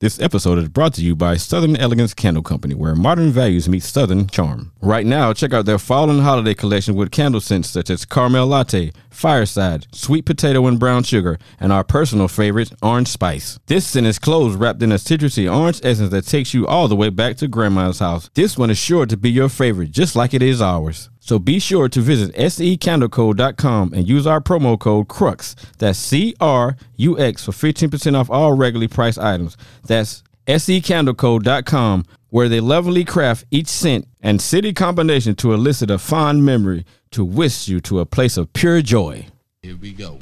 This episode is brought to you by Southern Elegance Candle Company, where modern values meet Southern charm. Right now, check out their fall and holiday collection with candle scents such as Caramel Latte, Fireside, Sweet Potato and Brown Sugar, and our personal favorite, Orange Spice. This scent is closed wrapped in a citrusy orange essence that takes you all the way back to Grandma's house. This one is sure to be your favorite, just like it is ours. So be sure to visit secandlecode.com and use our promo code CRUX. That's C R U X for 15% off all regularly priced items. That's secandlecode.com where they lovingly craft each scent and city combination to elicit a fond memory to whisk you to a place of pure joy. Here we go.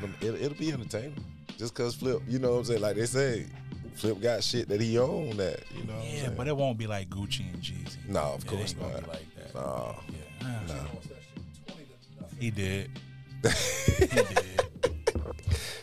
That'll it'll, it'll be entertaining. Just cause Flip, you know what I'm saying? Like they say, Flip got shit that he own that, you know. what I'm Yeah, but it won't be like Gucci and Jeezy. No, of It course ain't gonna not. be like that. No. Yeah. He did.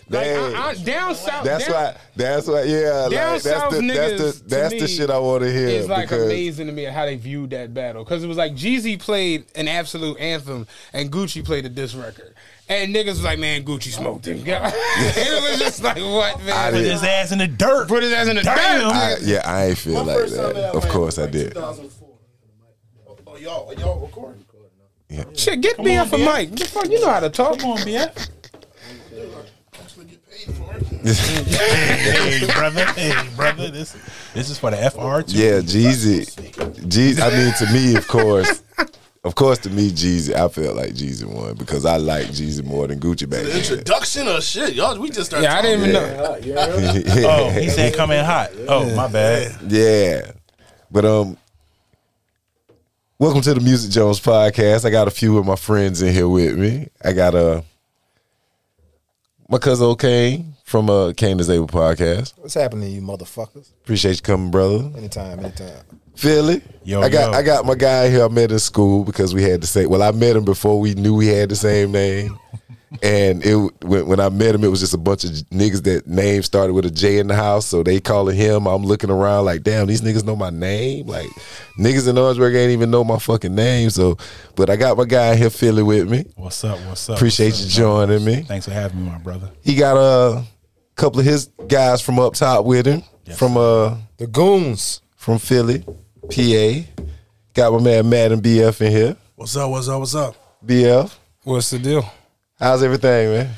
Dang. I, I, down south. that's down, why. That's why. Yeah, Down like, that's south the niggas, that's the to that's the me, shit I want to hear. It's like amazing to me how they viewed that battle because it was like Jeezy played an absolute anthem and Gucci played a diss record. And niggas was like, man, Gucci smoked him. it was just like, what, man? I Put did. his ass in the dirt. Put his ass in the dirt. I, yeah, I ain't feel like First time that. I Of went course, I did. 2004. Oh, y'all, y'all recording? Yeah. Shit, get me off a mic. The fuck, you know how to talk. Come on, BF. Actually get paid for it. hey, brother. Hey, brother. This this is for the FR too. Yeah, Jeezy. Jeezy. I mean, to me, of course, of course, to me, Jeezy. I felt like Jeezy won because I like Jeezy more than Gucci back The then. introduction or shit, y'all. We just started. Yeah, I didn't even talking. know. Oh, he said come in hot. Oh, my bad. Yeah. But um welcome to the Music Jones podcast. I got a few of my friends in here with me. I got uh my cousin O'Kane from uh Cain is Able podcast. What's happening, you motherfuckers? Appreciate you coming, brother. Anytime, anytime. Philly. Yo, I got yo. I got my guy here I met in school because we had the same well, I met him before we knew we had the same name. And it when, when I met him, it was just a bunch of niggas that name started with a J in the house. So they calling him. I'm looking around like, damn, these niggas know my name. Like niggas in Orangeburg ain't even know my fucking name. So, but I got my guy here, Philly, with me. What's up? What's up? Appreciate What's you up? joining me. Thanks for having me, my brother. He got a couple of his guys from up top with him, Yes. from uh The goons. from Philly, PA. Got my man Matt and BF in here. What's up? What's up? What's up? BF, What's the deal? how's everything, man?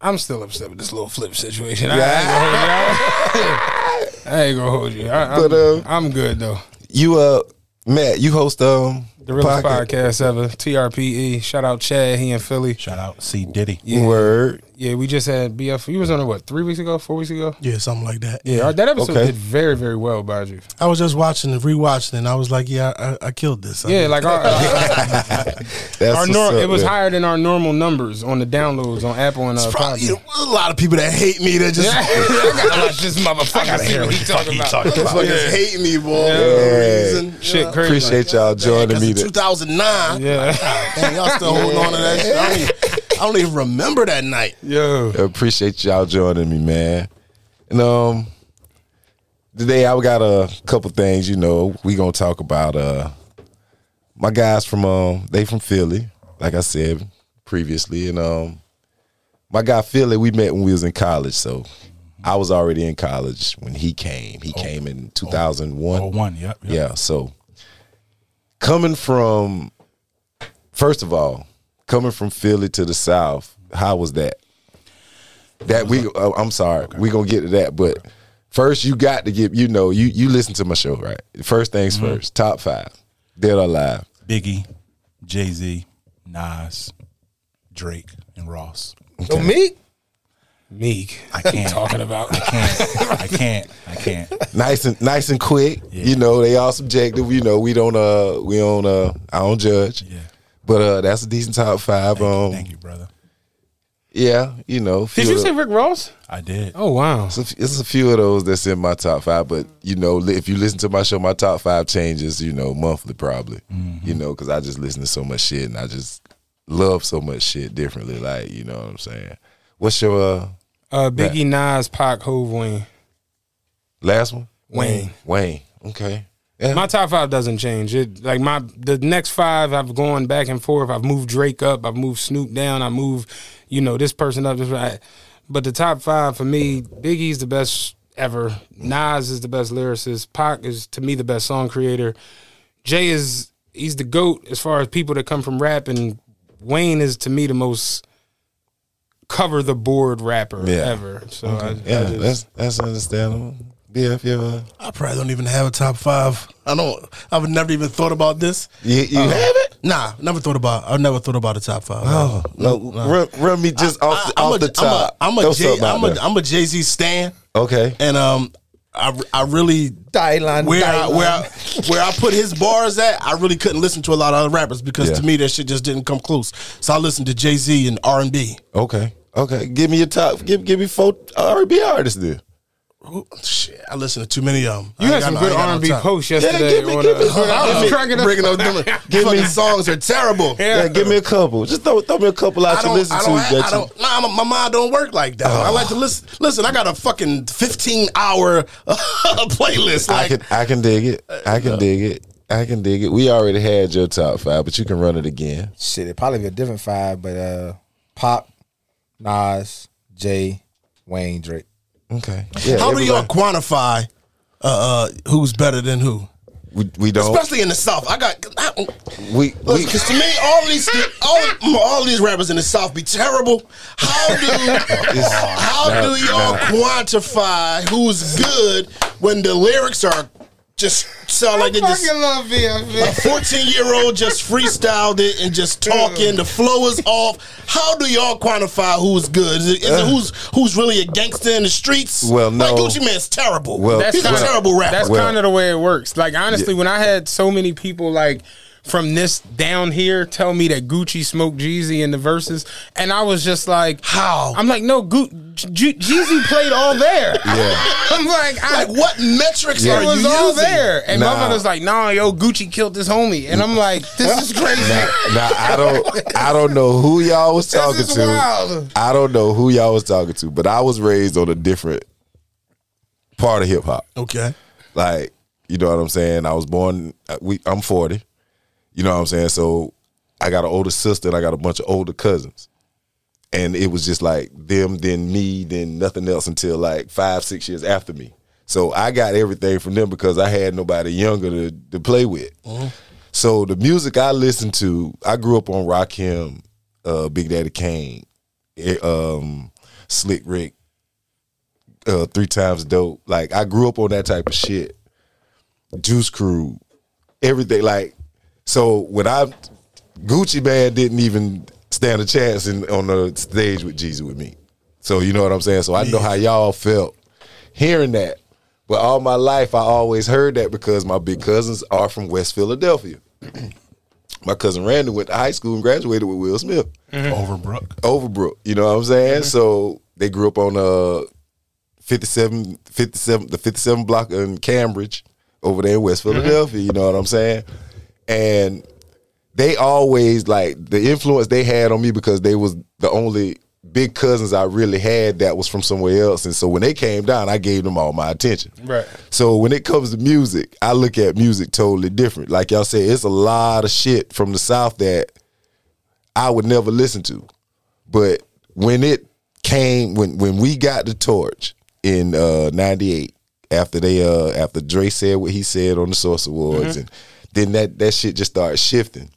I'm still upset with this little flip situation. I, I ain't gonna hold you. I, am But, uh, I'm good though. You uh Matt, you host um The realest podcast ever. TRPE. Shout out Chad. He in Philly. Shout out C Diddy. Yeah. Word. Yeah, we just had BF. You was on it what three weeks ago, four weeks ago. Yeah, something like that. Yeah, our- that episode Okay. did very, very well by you. I was just watching and rewatching, and I was like, yeah, I, I killed this. I Yeah, mean, like our, That's our what's nor- up, it was man. higher than our normal numbers on the downloads on Apple and uh, it's probably Podbean. a lot of people that hate me that just I gotta watch this motherfucker. See what he talking about. motherfuckers hate me, boy. Yeah. For no reason. Shit, crazy. Appreciate y'all joining me. 2009, Yeah, y'all still holding on to that shit. I don't, even, I don't even remember that night. yo. Appreciate y'all joining me, man. And um today I got a couple things, you know, we gonna talk about uh my guys from um they from Philly, like I said previously, and um my guy Philly, we met when we was in college, so I was already in college when he came. He came in two thousand one. Oh, one. Yep. yep. Yeah. So coming from, first of all, coming from Philly to the South, how was that? That we, uh, I'm sorry, we gonna get to that, but first you got to get, you know, you you listen to my show, right? First things Mm-hmm. first, top five, dead or alive. Biggie, Jay Z, Nas, Drake, and Ross. So Meek? Meek. I can't. talking about? I can't. I can't. I can't. Nice and nice and quick. Yeah. You know, they all subjective. You know, we don't uh we don't uh I don't judge. Yeah. But uh that's a decent top five. Thank, um you, thank you, brother. yeah, you know. Did you say Rick Ross? I did. Oh wow. It's a, f- it's a few of those that's in my top five, but you know, if you listen to my show, my top five changes, you know, monthly probably. You know, because I just listen to so much shit and I just love so much shit differently. Like, you know what I'm saying? What's your uh, Uh, Biggie, Nas, Pac, Hove, Wayne. Last one, Wayne. Wayne. Okay. Yeah. My top five doesn't change. It like my the next five I've gone back and forth. I've moved Drake up. I've moved Snoop down. I moved, you know, this person up. This right. But the top five for me, Biggie's the best ever. Nas is the best lyricist. Pac is to me the best song creator. Jay is he's the goat as far as people that come from rap, and Wayne is to me the most cover the board rapper Yeah. ever. So I, I yeah, just- that's that's understandable. BF, you ever I probably don't even have a top five. I don't. I've never even thought about this. you, you Uh, have it? Nah, never thought about. I've never thought about a top five. Oh no, run, run me just off the, I'm off a- the top. I'm a, Throw I'm a, Jay, something out I'm a, there. I'm a Jay Z stan, okay. and um, I, I really Dylan, where I, where I, where I put his bars at, I really couldn't listen to a lot of other rappers because Yeah. to me that shit just didn't come close. So I listened to Jay Z and R and B. Okay. Okay. Give me your top. Give give me four R&B artists then. Shit, I listened to too many of them. you had some good R and B posts yesterday. give me- on, give me- uh, I was cracking up. Bringing those Give me- songs that are terrible. Yeah. give me a couple. Just throw, throw me a couple out I you don't, listen I to. don't, that I you- don't, my, my mind don't work like that. I like to listen. Listen, I got a fucking fifteen hour playlist. I can I can dig it. I can dig it. I can dig it. We already had your top five, but you can run it again. Shit, it probably be a different five, but uh, Pop, Nas, Jay, Wayne, Drake. Okay. Yeah. how do y'all quantify uh, uh, who's better than who? We, we don't. Especially in the South. I got. I, we because to me, all these all, all these rappers in the South be terrible. How do how nah, do y'all quantify who's good when the lyrics are just sound like they just fucking love BF. a 14 year old just freestyled it and just talking. The flow is off. How do y'all quantify who's good? Is it, is it uh. who's who's really a gangster in the streets? Well, no. Like Gucci Mane's terrible. Well, That's he's a kinda- terrible rapper. That's Well- kind of the way it works. Like honestly, when I had so many people like from this down here tell me that Gucci smoked Jeezy in the verses, and I was just like, How? I'm like, no, Gu- G- Jeezy played all there. Yeah. I'm like, I, like what metrics It are you was all using? there, and Nah. mother's like, nah, yo, Gucci killed this homie, and I'm like, this is crazy. now I don't I don't know who y'all was talking is to. wild. I don't know who y'all was talking to, but I was raised on a different part of hip hop. Okay. Like, you know what I'm saying? I was born uh, we I'm 40. You know what I'm saying? So I got an older sister and I got a bunch of older cousins. And it was just like them, then me, then nothing else until like five, six years after me. So I got everything from them because I had nobody younger to, to play with. So the music I listened to, I grew up on Rakim, uh, Big Daddy Kane, eh, um, Slick Rick, uh, Three Times Dope. Like I grew up on that type of shit. Juice Crew, everything. Like so when I Gucci Mane didn't even stand a chance in, on the stage with Jeezy with me. So you know what I'm saying. So I know how y'all felt hearing that. But all my life I always heard that because my big cousins are from West Philadelphia. my cousin Randy went to high school and graduated with Will Smith. Mm-hmm. Overbrook. Overbrook. You know what I'm saying? Mm-hmm. So they grew up on uh 57, 57, the 57 block in Cambridge over there in West mm-hmm. Philadelphia. You know what I'm saying? And they always like the influence they had on me because they was the only big cousins I really had that was from somewhere else. And so when they came down, I gave them all my attention. Right. So when it comes to music, I look at music totally different. Like y'all say, it's a lot of shit from the South that I would never listen to. But when it came, when when we got the torch in uh, '98, after they uh after Dre said what he said on the Source Awards, and then that that shit just started shifting.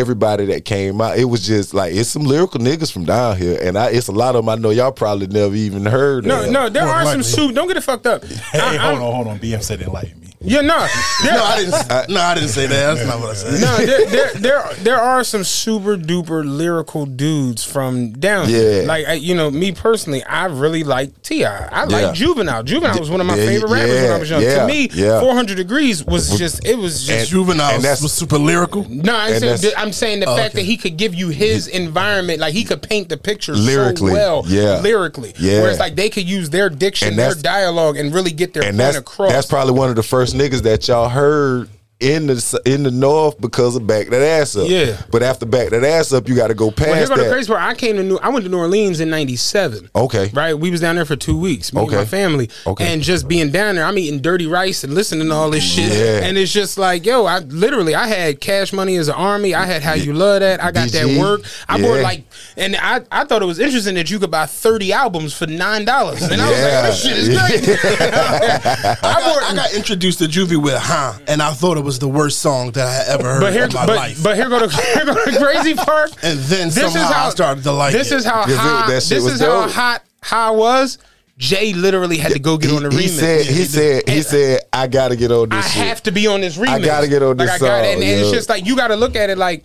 Everybody that came out, it was just like it's some lyrical niggas from down here, and I it's a lot of them I know y'all probably never even heard. No, of. no, there More are some likely. soup. Don't get it fucked up. Hey, I- hold I'm- on, hold on. BM said enlighten me. Yeah, no, there, No, I didn't. no, I didn't say that. That's not what I said. no, there, there, there, there are some super duper lyrical dudes from down here. Like I, you know, me personally, I really like Ti. I like Yeah. Juvenile. Juvenile was one of my Yeah, favorite rappers when I was young. yeah, to me, yeah. 400 Degreez was just it was just. Juvenile and that's- was super lyrical. no, I'm and saying, that's- I'm saying the oh, fact that he could give you his environment, like he could paint the picture Lyrically, so well, yeah. lyrically. Yeah. Whereas like they could use their diction, their dialogue, and really get their and point across. that's probably one of the first niggas that y'all heard in the in the north because of back that ass up. Yeah. But after back that ass up, you got to go past Well, here go the that. crazy part. I came to New. I went to New Orleans in '97. Okay. Right. We was down there for two weeks. Me Okay. and my family. Okay. And just being down there, I'm eating dirty rice and listening to all this shit. Yeah. And it's just like, yo, I literally, I had cash money as an army. I had how you love that. I got DG. that work. I bought like, and I, I thought it was interesting that you could buy 30 albums for nine dollars. And I was like, this shit is great. I got, I got introduced to Juvie with "Huh," and I thought it was the worst song that I ever heard But here, in my but, life. but here go the here go the crazy part. And then somehow I started to like This it. is how Because it- hot. This was is how hot how I was. Jay literally had to go get he, on the he remix. said he said he And said I got to get on I this shit. have to be on this remix. I gotta get on like, this I got it. song, And, and it's just like you got to look at it like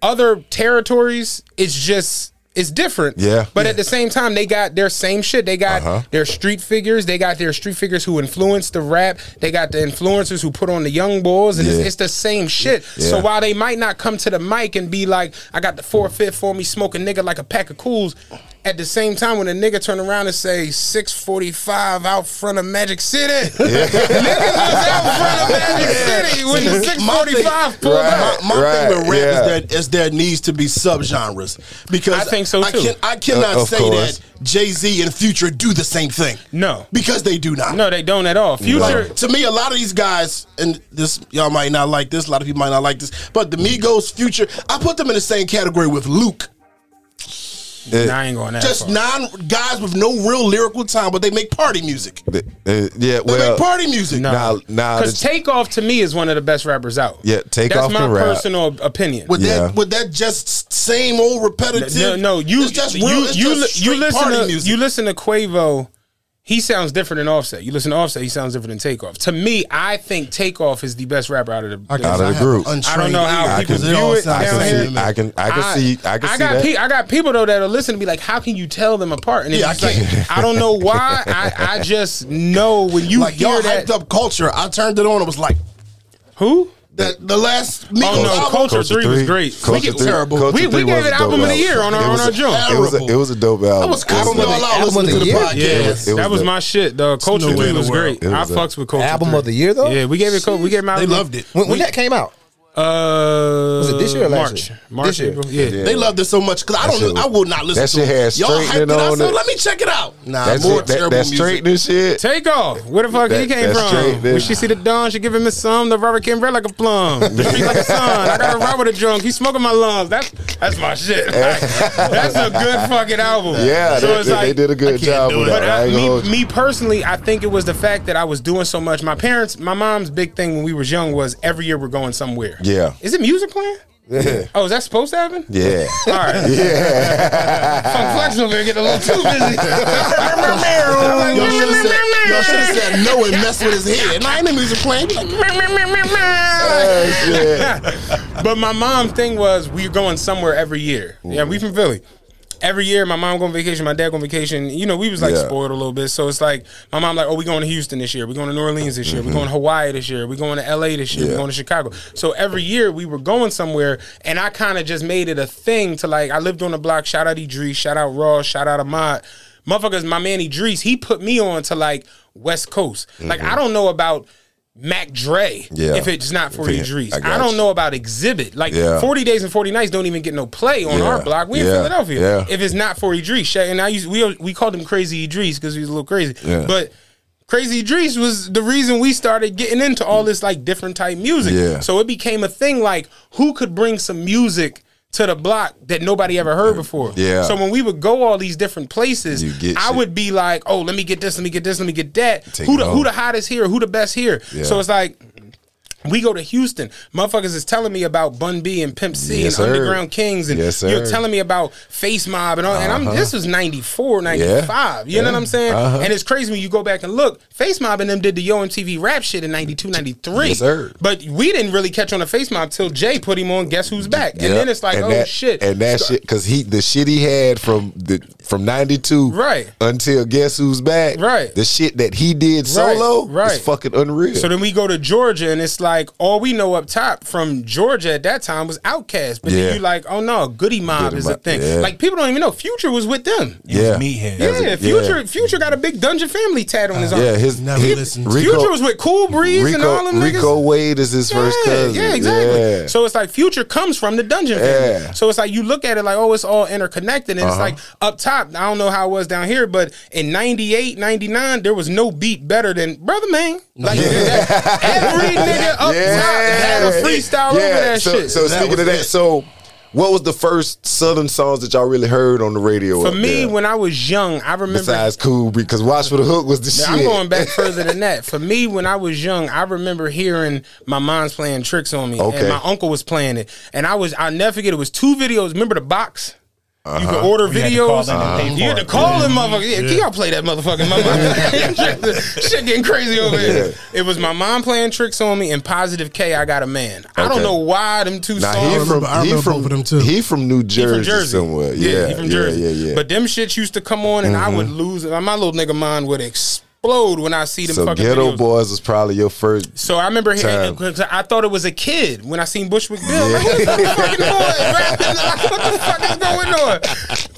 other territories. It's just it's different. Yeah. But at the same time, they got their same shit. They got Uh-huh. their street figures. They got their street figures who influenced the rap. They got the influencers who put on the young boys, and Yeah. it's, it's the same shit. So while they might not come to the mic and be like, "I got the four fifth for me, smoking nigga like a pack of cools," at the same time, when a nigga turn around and say six forty five out front of Magic City, niggas was out front of Magic City when the six forty five pulled Right. up. My, my Right, thing with rap yeah. is that is there needs to be subgenres because I think so, I, too. can, I cannot Uh, say course. that Jay Z and Future do the same thing. No. because they do not. No, they don't at all. Future. Like, to me, a lot of these guys, and this y'all might not like this. A lot of people might not like this, but the Migos, Future, I put them in the same category with Luke. Uh, Nah, I ain't going that Just far. non guys with no real lyrical talent, but they make party music. uh, yeah, They well, make party music. No. now now Because Takeoff to me is one of the best rappers out. Yeah, Takeoff That's my can rap. personal opinion. With Yeah. that, with that, just same old repetitive. no, no, you it's just you real, it's you, just li- you straight listen party to music. you listen to Quavo. He sounds different than Offset. You listen to Offset, he sounds different than Takeoff. To me, I think Takeoff is the best rapper out of the. out of the group. I don't know how untrained ear, people 'cause it view it I can see, I can, I can see, I can see got that. pe- I got people though that'll listen to be like, "How can you tell them apart?" And it's Yeah, I like, can't. I don't know why. I, I just know when you like hear y'all that. hyped up culture. I turned it on. It was like Who? That. The last Migos Oh no, album, Culture, Culture Three was great. Culture we get Three- terrible. Culture we, we gave it album of the year on our It on our a- joint. It was a, it was a dope album. I was It cussing was- y'all out album of listening to the the year? podcast. Yeah, It was- it that was the- my shit. The Culture Three was great. I the- fucks with Culture Album of the year though. Yeah, we gave it. We gave it. They loved it. When, when that came out, Uh, Was it this year or last March. year? March. This year. April. Yeah. Yeah. They loved it so much because I don't. was- I will not listen. To that shit it. had Y'all hyped straightening it. On it. let me check it out. Nah, That more shit, that, terrible that music. straightening shit. Take off. Where the fuck he came from? straight, when she see the dawn, she give him a some. The Robert came red like a plum. The street like a sun. I got a ride with a drunk. He's smoking my lungs. That's that's my shit. Like, that's a good fucking album. Yeah, So they, it's they, like, they did a good job with it. that. But I I, ain't gonna hold me, me personally, I think it was the fact that I was doing so much. My parents, my mom's big thing when we was young was every year we're going somewhere. Yeah. Is it music playing? Yeah. Oh, is that supposed to happen? Yeah. All right. Yeah. Funk Flex over here getting a little too busy. Y'all should have said, y'all should have said no and mess with his head. Nah, ain't the music playing. Be uh, but my mom thing was we were going somewhere every year. Yeah, we from Philly. Every year, my mom go on vacation, my dad go on vacation. You know, we was like Yeah. spoiled a little bit. So it's like my mom like, oh, we going to Houston this year. We going to New Orleans this year. We going to Hawaii this year. We going to L.A. this year. We Mm-hmm. Going to Chicago. So every year we were going somewhere, and I kind of just made it a thing to like. I lived on the block. Shout out Idris. Shout out Ross. Shout out Ahmad. Motherfuckers, my man Idris, he put me on to like West Coast. Like I don't know about. Mac Dre. Yeah. if it's not for Idris. I I, don't you. know about Xzibit. Like Yeah. 40 Days and 40 Nights don't even get no play on Yeah. our block. We in Philadelphia. If it's not for Idris, Shay- and I used we we called him Crazy Idris because he was a little crazy. But Crazy Idris was the reason we started getting into all this like different type music. So it became a thing like who could bring some music to the block that nobody ever heard before. Yeah. So when we would go all these different places, I shit. would be like, "Oh, let me get this, let me get this, let me get that. Take who the home. who the hottest here? Who the best here?" Yeah. So it's like we go to Houston. Motherfuckers is telling me about Bun B and Pimp C Yes, and sir. Underground Kings and Yes, you're telling me about Face Mob and all and I'm this was 94, 95. You know what I'm saying? Uh-huh. And it's crazy when you go back and look. Face Mob and them did the Yo MTV rap shit in 92, 93. Yes, sir. But we didn't really catch on the Face Mob till Jay put him on Guess Who's Back. And Yep. then it's like, And oh that, shit. And that shit, because he the shit he had from the from '92 Right. until Guess Who's Back. Right. The shit that he did solo right. is fucking unreal. So then we go to Georgia, and it's like all we know up top from Georgia at that time was Outkast. But Yeah. then you like, oh no, Goodie Mob Goody is a thing. yeah. Like people don't even know Future was with them. yeah, Meathead. Yeah, As a- Future Future got a big Dungeon Family tat on his arm. Yeah, his Never he- listened to Rico, Future was with Cool Breeze and all Rico, them niggas. Rico Wade is his first cousin. Yeah, exactly. Yeah. So it's like Future comes from the Dungeon Family. Yeah. Uh-huh. So it's like you look at it like, oh, it's all interconnected. And it's like up top, I don't know how it was down here, but in 98, 99, there was no beat better than Brother Man. Like that- every nigga up Yeah. top had a freestyle over that so, shit. So That speaking of that, it. so what was the first Southern songs that y'all really heard on the radio? For me, there? when I was young, I remember besides Cool, because Watch for the Hook was the Now, shit. I'm going back further than that. For me, when I was young, I remember hearing my mom's playing tricks on me, Okay. and my uncle was playing it, and I was I never forget. It was two videos. Remember the box? You could uh-huh. order You had to call videos. them and uh-huh. You for had to call them, motherfucker. Yeah, can y'all play that motherfucking motherfucker? Shit getting crazy over here. It was my mom playing tricks on me, and Positive K. I got a man. I don't know why them two Now songs. he from remember- I he remember from both of them, too. he from New Jersey, from Jersey somewhere. Yeah, he from yeah, Jersey. Yeah, yeah, But them shits used to come on, and I would mm-hmm. lose. My little nigga mind would explode when I see them so fucking Ghetto videos. Boys was probably your first. So I remember Time. because I thought it was a kid when I seen Bushwick Bill. Like, what the fucking boys? Like, what the fuck is going on?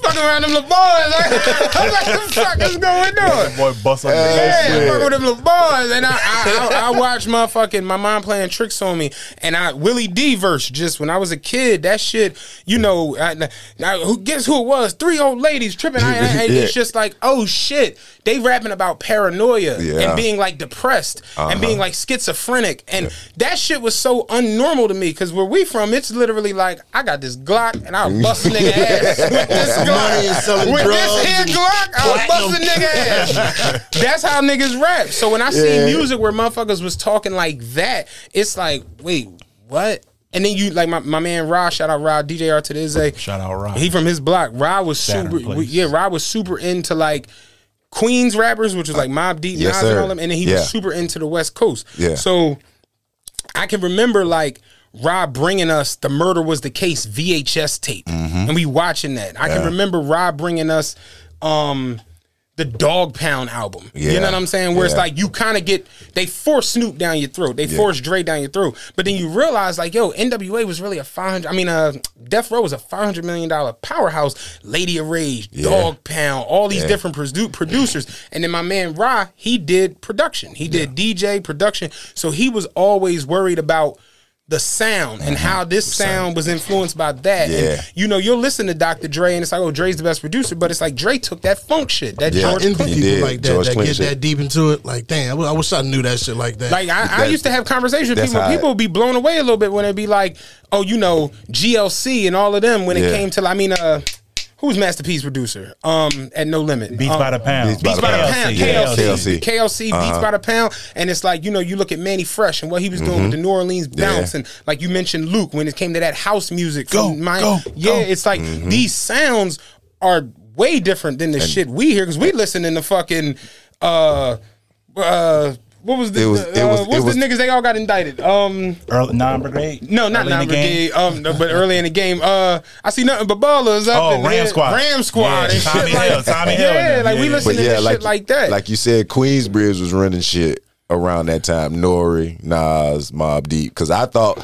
Fucking around them little boys. Like, I'm like, what the fuck is going on? Boy, bust up Yeah, the fuck with them little boys. And I, I, I, I watched motherfucking my mom playing tricks on me. And I Willie D verse just when I was a kid, that shit, you know, I, I, who guess who it was? Three old ladies tripping. I, I, Yeah. It's just like, oh shit. They rapping about paranoia Yeah. and being like depressed and being like schizophrenic. And that shit was so unnormal to me because where we from, it's literally like, I got this Glock and I'll bust nigga ass with this Money and selling With drugs this here and Glock, I'll bust a nigga ass. That's how niggas rap. So when I see music where motherfuckers was talking like that, it's like, wait, what? And then you like my, my man Rod, shout out Rod, DJR to this day. Shout out Rod. He from his block. Rod was Saturn super Place. yeah, Rod was super into like Queens rappers, which was like uh, Mobb Deep, Yes, Nas sir. and all them, and then he Yeah. was super into the West Coast. Yeah. So I can remember like Rob bringing us the murder was the case VHS tape, Mm-hmm. and we watching that. I can remember Rob bringing us um the Dogg Pound album. You know what I'm saying? Where it's like you kind of get they force Snoop down your throat, they force Dre down your throat, but then you realize like yo, NWA was really a 500. I mean, uh, Death Row was a 500 million dollar powerhouse. Lady of Rage, Dogg Pound, all these different produ- producers, and then my man Ra, he did production. He did DJ production, so he was always worried about. The sound and how this sound was influenced by that. Yeah. And you know, you'll listen to Dr. Dre and it's like, oh, Dre's the best producer, but it's like Dre took that funk shit, that Yeah. George I envy He people did. like that George that Clinton get shit. that deep into it. Like, damn, I wish I knew that shit like that. Like I, I used to have conversations with people. People would be blown away a little bit when it'd be like, oh, you know, GLC and all of them. When it came to, I mean, uh, who's Master P's producer? Um, at No Limit. Beats Um, by the pound. Beats Beats by the pound, Yeah, KLC, KLC. KLC, Beats by the pound, and it's like you know you look at Mannie Fresh and what he was doing with the New Orleans bounce, Yeah. and like you mentioned Luke when it came to that house music. Go, from my, go, yeah, go. it's like these sounds are way different than the shit we hear because we listen in the fucking uh uh. What was the It was- uh, it was- what's it was- the niggas they all got indicted? Um Early non brigade. no, not non the brigade. Um, no, but early in the game, uh, I see nothing but ballers up. Oh, in Ram there. Squad. Ram Squad, Yeah, and Tommy shit Hill, like Tommy Hill Yeah, them. like we Yeah, listen But to yeah, this like shit like that. Like you said, Queensbridge was running shit around that time. Nori, Nas, Mobb Deep. Because I thought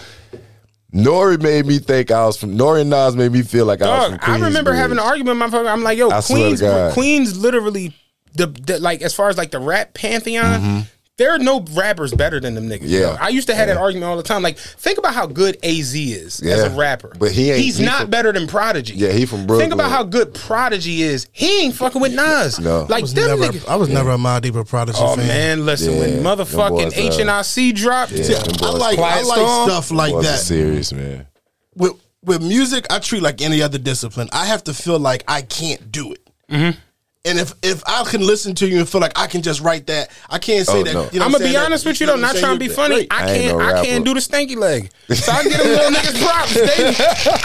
Nori made me think I was from Nori and Nas made me feel like I was from Dog, I remember Queensbridge. having an argument. with My fucking, I'm like, yo, I Queens, Queens, literally, the, the like as far as like the rap pantheon. There are no rappers better than them niggas. Mm-hmm. Yeah. yo. I used to have that argument all the time. Like, think about how good Az is as a rapper. But he ain't- He's he not from- better than Prodigy. Yeah, he from Brooklyn. Think about how good Prodigy is. He ain't fucking with Nas. No. Like I was them never, niggas. I was never a Mobb Deep or Prodigy Oh fan. man, listen, Yeah, when motherfucking boys, uh, H and I C dropped, Yeah, them I like I like stuff like that. serious, man. With with music, I treat like any other discipline. I have to feel like I can't do it. And if if I can listen to you and feel like I can just write that, I can't say Oh, that. no. You know I'm gonna be honest that- with you though, not trying to be funny. Great. I I can't, no I can't do the stanky leg. So I get them little niggas props. They,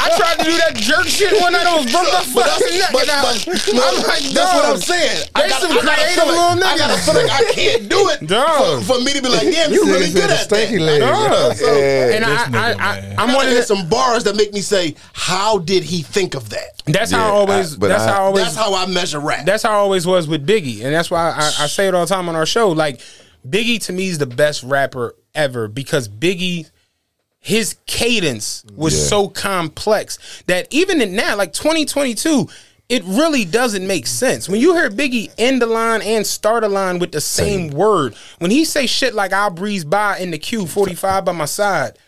I tried to do that jerk shit one night. I was broke up that's, fucking neck. but, and I- but, I'm like, that's what I'm saying. I got some I creative feel little like, I gotta feel like I can't do it Dog. for, for me to be like, damn, you really good at the stanky that. leg. And I, I, I, man. I'm I one of to the, some bars that make me say, how did he think of that? That's how I always. That's how I always. That's how I measure rap. That's how I always was with Biggie, and that's why I, I say it all the time on our show. Like Biggie to me is the best rapper ever because Biggie, his cadence was Yeah. so complex that even in now, like 2022. It really doesn't make sense when you hear Biggie end the line and start a line with the same word. When he say shit like "I'll breeze by in the Q, forty five by my side,"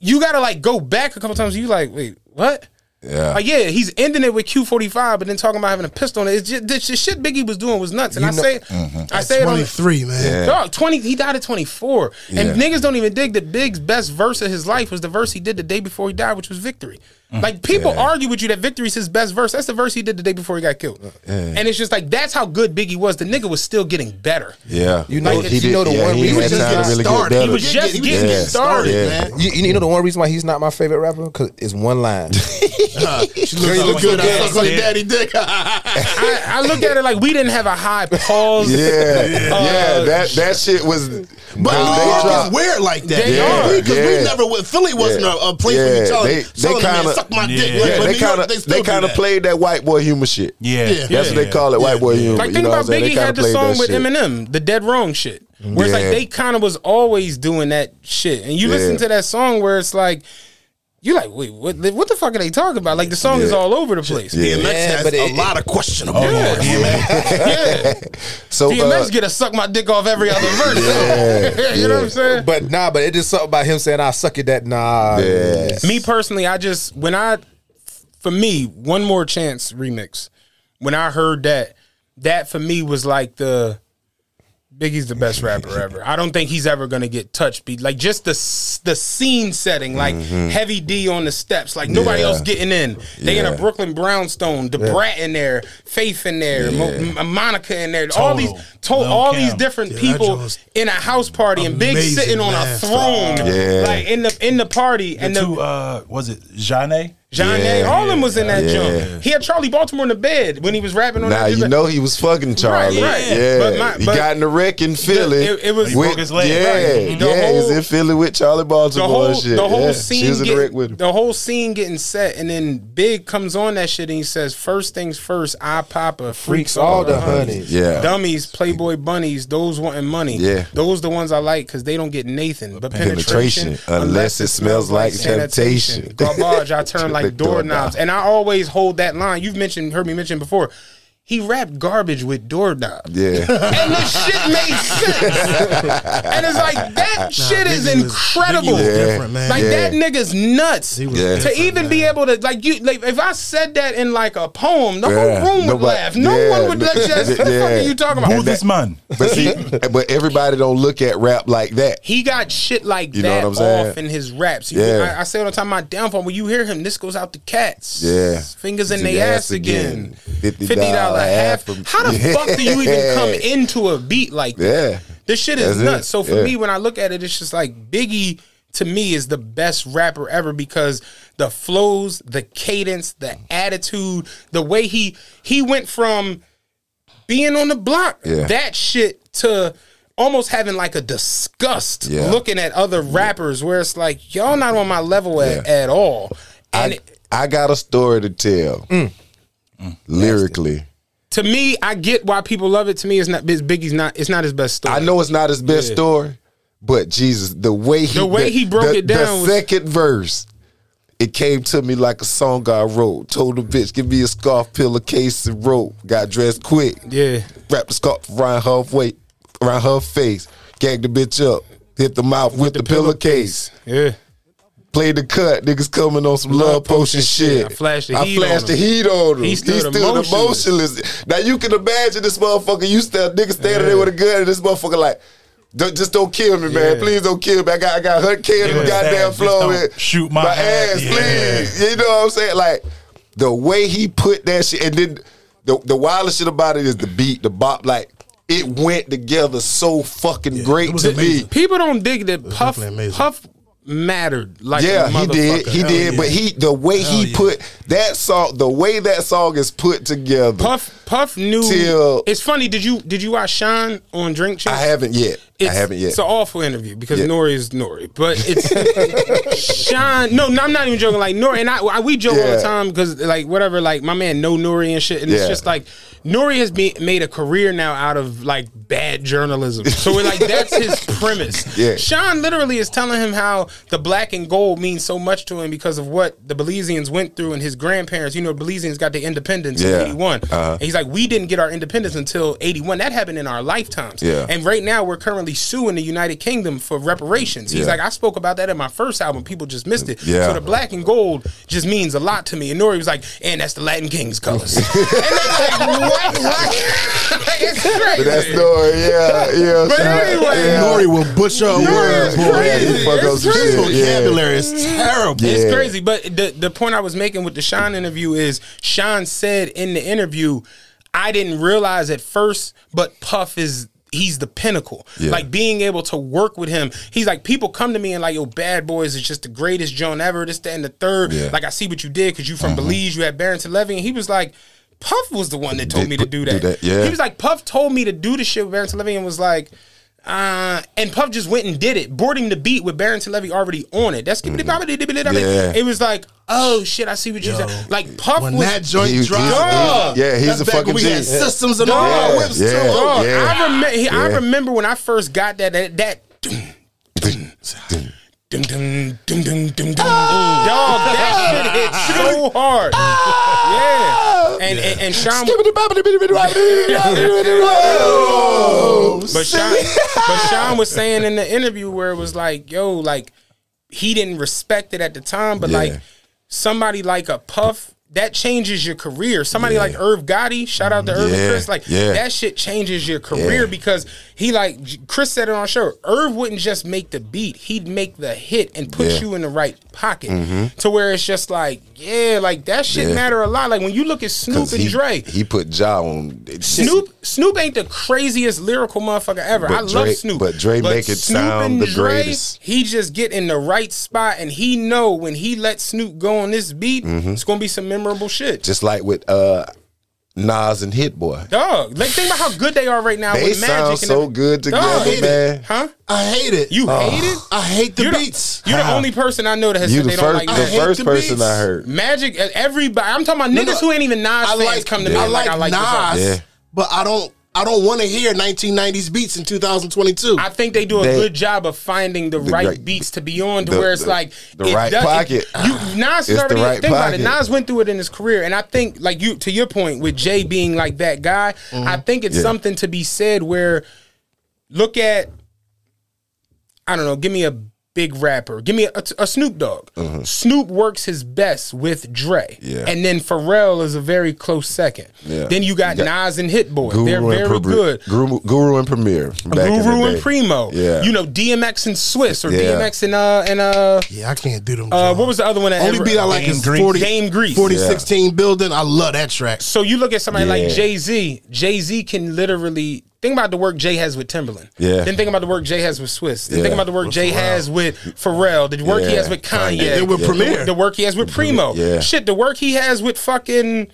you gotta like go back a couple times. You like, wait, what? Yeah. Like, yeah, he's ending it with Q45, but then talking about having a pistol on it. It's just, the, the shit Biggie was doing was nuts. And I know- say, mm-hmm. I say it on the, 23, man. Dog, 20, he died at 24. Yeah. And niggas don't even dig that Big's best verse of his life was the verse he did the day before he died, which was Victory. Like, people Yeah. argue with you that Victory's his best verse. That's the verse he did the day before he got killed. Uh, and it's just like, that's how good Biggie was. The nigga was still getting better. Yeah. You know- Like, you know the yeah, one he reason- had He was just to really getting get. He was just He was getting Yeah. started. Yeah. man. You, you know the one reason why he's not my favorite rapper because it's one line. She looks so good. I suck on your daddy dick. I, I look at it like we didn't have a high pause. Yeah, uh, yeah, that that shit was. But New York is weird like that. They Yeah, are. because we never. Philly wasn't Yeah. a, a place Yeah. where you tell They- them, they tell them, man, kinda- suck my dick. Yeah. Like, Yeah, they kind of they they, kind of played that white boy humor shit. Yeah. Yeah. That's what they call it, white boy humor. Like you think know about what Biggie They had the song with shit. Eminem, the Dead Wrong shit, where it's like they kind of was always doing that shit, and you listen to that song where it's like. You like wait what? What the fuck are they talking about? Like the song is all over the place. Yeah. DMX Yeah, has but a it- lot of questionable. Yeah. bars. yeah. So DMX uh, get a suck my dick off every other verse. Yeah, you know what. I'm saying? but nah, but it is something about him saying I suck at that. Nah, Yeah. it's- Me personally, I just when I for me, one more chance remix. When I heard that, that for me was like the Biggie's the best rapper ever. I don't think he's ever gonna get touched. Be like just the the scene setting, like Heavy D on the steps, like nobody Mm-hmm. Yeah. else getting in. They in a Brooklyn brownstone, the Brat in there, Faith in there, Mo- Monica in there, all these to- all Kim. these different Yeah, people in a house party and Big sitting on a throne, Yeah. like in the in the party and The the two, uh, was it Jane? John Yeah. A. All of them was in that Yeah. junk. He had Charlie Baltimore in the bed when he was rapping on Now that. you know he was fucking Charlie. right. Yeah, But my- he got in the wreck in Philly. it- it was- He with- broke his leg. Yeah, Right. The yeah, he was whole- in Philly with Charlie the Baltimore whole and shit. the whole yeah. scene she was in the get- wreck with him. the whole scene getting set, and then Big comes on that shit and he says, First things first, I Papa freaks all the honeys. Yeah. Dummies, Playboy bunnies, those wanting money. Yeah. Those the ones I like because they don't get Nathan. But Penetration, penetration, unless it smells like temptation. Garbage, I turn like Like doorknobs. doorknobs. And I always hold that line. You've mentioned heard me mention before. He rapped garbage with doorknobs. Yeah, and this shit made sense. and it's like that shit is Biggie was- incredible. Biggie was Yeah. different, man. Like Yeah. that nigga's nuts. He was Yeah. To different, even be able to like you like if I said that in like a poem, the Yeah. whole room would Nobody- laugh. No one would like just what the fuck are you talking about? Who about? this man? but see, but everybody don't look at rap like that. He got shit like You know that what I'm saying? off in his raps. You, Yeah. I, I say all the time, my downfall. When you hear him, this goes out to cats. Yeah. fingers in To their the ass ass again. again. Fifty dollar half. How the fuck do you even come into a beat like that? Yeah, This shit is That's it. nuts. So for Yeah. me, when I look at it, it's just like Biggie to me is the best rapper ever because the flows, the cadence, the attitude, the way he he went from being on the block, Yeah. that shit to almost having like a disgust Yeah. looking at other rappers where it's like y'all not on my level at, Yeah. at all. And I, it- I got a story to tell. Mm. Lyrically, to me, I get why people love it. To me, it's not Biggie's not. It's not his best story. I know it's not his best Yeah. story, but Jesus, the way he The way he broke the- it down the was- second verse. It came to me like a song I wrote. Told the bitch, give me a scarf, pillowcase, and rope. Got dressed quick. Yeah. Wrapped the scarf around her way, around her face. Gagged the bitch up. Hit the mouth with, the, pillowcase. Yeah. Played the cut. Niggas coming on some love, potion, shit. I flashed the I heat flashed on the him. heat on him. He stood emotionless. emotionless. Now you can imagine this motherfucker. You still nigga standing there with a gun, and this motherfucker like. Don't, just don't kill me, man. Yeah. Please don't kill me. I got I got her kid in the goddamn Just floor. shoot my ass, ass. Yeah. please. You know what I'm saying? Like the way he put that shit, and then the the wildest shit about it is the beat, the bop, like it went together so fucking great to amazing. me. People don't dig that Puff definitely. Puff mattered like Yeah, he did. He Hell did. yeah. But he, the way Hell he yeah. put that song, the way that song is put together, Puff Puff knew. Till- it's funny. Did you did you watch Shyne on Drink Champs? I haven't yet. I It's, haven't yet. It's an awful interview because Yeah. Nori is Nori, but it's Sean. No, no, I'm not even joking. Like Nori and I, I we joke all the time because like whatever. Like my man know Nori and shit, and it's just like Nori has made a career now out of like bad journalism. So we're like that's his premise. Yeah. Sean literally is telling him how the black and gold means so much to him because of what the Belizeans went through and his grandparents. You know, Belizeans got their independence Yeah. in '81. Uh-huh. And he's like, we didn't get our independence until '81. That happened in our lifetimes. Yeah. And right now we're currently suing in the United Kingdom for reparations. He's Yeah. like, I spoke about that in my first album. People just missed it. Yeah. So the black and gold just means a lot to me. And Nori was like, and that's the Latin King's colors. and they're like, what? Like, it's crazy. But that's no, yeah, yeah. But Sean, anyway, yeah. Nori will butcher a word, it's boy. crazy. he fuck It's crazy. shit. His Yeah. vocabulary is terrible. It's crazy, but the the point I was making with the Sean interview is Sean said in the interview, I didn't realize at first, but Puff is he's the pinnacle. Yeah. Like being able to work with him. He's like people come to me and like, yo, Bad Boys is just the greatest John ever. This, that, and the third. Yeah. Like I see what you did because you from mm-hmm. Belize. You had Barrington Levy, and he was like. Puff was the one that told Did me to do do that. that, yeah. He was like, Puff told me to do the shit with Barrington Levy and was like, uh, and Puff just went and did it, boarding the beat with Barrington Levy already on it. That's Mm-hmm. Yeah. yeah. It was like, oh shit, I see what you Yo, said. Like Puff When was that joint He- he's- dropped, he's- yeah, he's that's a back fucking when we G. had systems and all Dog, our Yeah, whips yeah. too. Dog, Yeah. I, remember, I Yeah. remember when I first got that that that dum dum dum dum dum dum dum. Dog, that shit hit so hard. Yeah. And and, and Sean oh. But Sean, but Sean was saying in the interview where it was like, yo, like he didn't respect it at the time, but Yeah. like somebody like a Puff. That changes your career. Somebody like Irv Gotti, shout out to Irv and Yeah, Chris, like yeah. that shit changes your career Yeah. because he like Chris said it on show. Irv wouldn't just make the beat; he'd make the hit and put Yeah. you in the right pocket to where it's just like, yeah, like that shit Yeah. matter a lot. Like when you look at Snoop and he, Dre, he put Ja on. Snoop Snoop ain't the craziest lyrical motherfucker ever. But I love Snoop. but Dre make it sound the Dre, greatest. He just get in the right spot and he know when he let Snoop go on this beat, it's gonna be some memorable shit. Mm-hmm. Just like with uh, Nas and Hit Boy. Dog, like think about how good they are right now They with Magic. sound and so everything. good Dog, together, man. Huh? I hate it. You oh. hate it? I hate the You're beats. The, you're the only person I know that has You said the they don't first, like the I first the person beats. I heard. Magic. Everybody, I'm talking about niggas no. who ain't even Nas I fans like come to me I like, like I like. Nas, Yeah. but I don't. I don't want to hear 1990s beats in 2022. I think they do a They- good job of finding the, right right- beats to be on to the- where it's the- like the it right does- it- pocket. you Nas is It's the already right think about it. Nas went through it in his career, and I think like you to your point with Jay being like that guy, mm-hmm. I think it's Yeah. something to be said where look at I don't know, give me a big rapper, give me a, a Snoop Dogg. Snoop works his best with Dre, Mm-hmm. Yeah. and then Pharrell is a very close second. Yeah. Then you got, You got Nas and Hit Boy. Guru They're very Premier- good. Guru, Guru and Premier. Back in the Guru and day. Primo. Yeah. You know, DMX and Swizz or Yeah. DMX and uh and uh yeah, I can't do them. uh what was the other one that only ever- beat I like Game is Grease. 40, Dame Grease. 4016 building. I love that track. So you look at somebody like Jay Z. Jay Z can literally think about the work Jay has with Timbaland. Yeah. Then think about the work Jay has with Swizz. Then Yeah. think about the work Jay has with Pharrell. The work he has with Kanye. Kanye. And with The- Premier. The work he has with Primo. Yeah. Shit, the work he has with fucking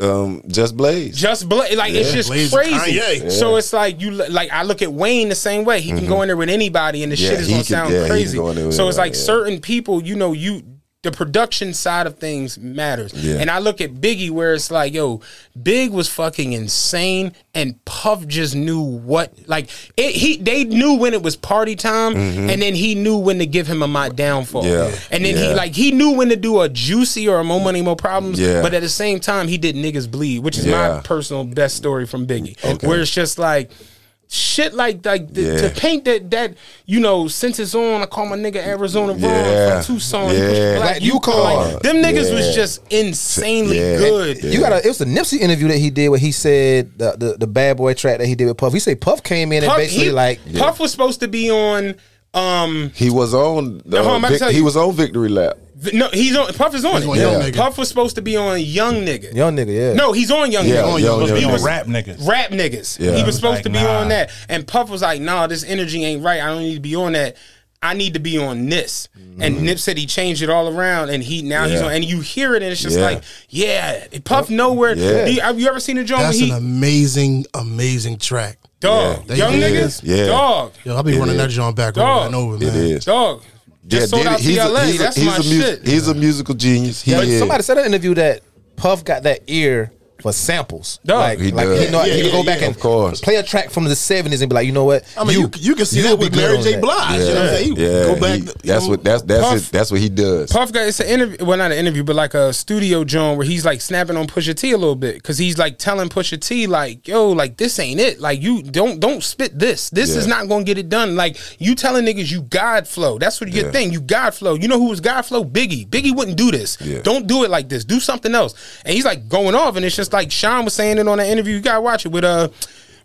Um, Just Blaze. Just blaze Like it's just Blaze crazy. Kanye. So it's like you like I look at Wayne the same way. He can go in there with anybody and the Mm-hmm. Yeah, shit is gonna can- sound yeah, crazy. go in there with So it's like yeah. certain people, you know, you the production side of things matters. Yeah. And I look at Biggie where it's like, yo, Big was fucking insane and Puff just knew what like it he they knew when it was party time and then he knew when to give him a my downfall. Mm-hmm. Yeah. And then he like he knew when to do a juicy or a more money, more problems. Yeah. But at the same time, he did niggas bleed, which is Yeah. my personal best story from Biggie. Where it's just like shit like like the, Yeah. to paint that that you know since it's on I call my nigga Arizona Ron Yeah. from Tucson Yeah. Push Black Black Yukon Yukon. like, them niggas was just insanely Yeah. good. Yeah. You got a, it was a Nipsey interview that he did where he said the, the the bad boy track that he did with Puff. He said Puff came in and basically he- like Puff was supposed to be on um He was on. The, No, I'm about Vic- he was on Victory Lap. No, he's on. Puff is on He's it. on Young Nigga. Puff was supposed to be on Young Nigga. Young nigga, yeah. No, he's on Young Yeah, Nigga. on Young Supposed to Nigga. be He on was- rap niggas. Rap niggas. Yeah. He was supposed Like, to be nah. on that, and Puff was like, "Nah, this energy ain't right. I don't need to be on that. I need to be on this." And Nip said he changed it all around, and he now he's Mm-hmm. Yeah. on. And you hear it, and it's just Yeah. like, yeah, Puff nowhere. Yeah. Do you- have you ever seen a joint? where That's he, an amazing, amazing track. dog, Yeah. young It niggas. Yeah. dog, Yo, I'll be It running is. that joint back Dog. over and over, man. It is. dog. Just sold Diddy- out he's a- TLA. he's a- he's my a shit. He's a musical genius. He But is. somebody said in an interview that Puff got that ear for samples. Dog. like, He like does. he know Yeah, he can yeah, go yeah, back and of course. play a track from the seventies and be like, you know what? I mean, you, you, can see you'll that with good Mary J. that. Blige. You know what I'm saying? Yeah, go back. he- you that's what that's that's Puff- it, that's what he does. Puff got it's an interview, well not an interview, but like a studio joint where he's like snapping on Pusha T a little bit because he's like telling Pusha T like, "Yo, like this ain't it. Like you don't don't spit this. This is not gonna get it done. Like you telling niggas you God flow. That's what your Yeah. thing. You God flow. You know who was God flow? Biggie. Biggie wouldn't do this. Yeah. Don't do it like this. Do something else. And he's like going off, and it's just like Sean was saying it on that interview. You gotta watch it with a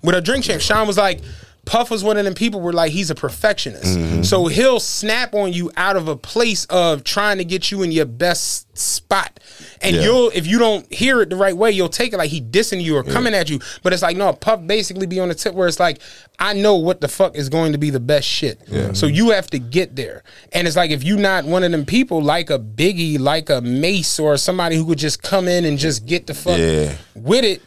with a drink champ. Sean was like. Puff was one of them people where like he's a perfectionist. Mm-hmm. So he'll snap on you out of a place of trying to get you in your best spot. And Yeah. you'll if you don't hear it the right way, you'll take it like he dissing you or coming at you. But it's like, no, Puff basically be on the tip where it's like, I know what the fuck is going to be the best shit. So you have to get there. And it's like if you're not one of them people like a Biggie, like a Mase, or somebody who could just come in and just get the fuck Yeah. with it.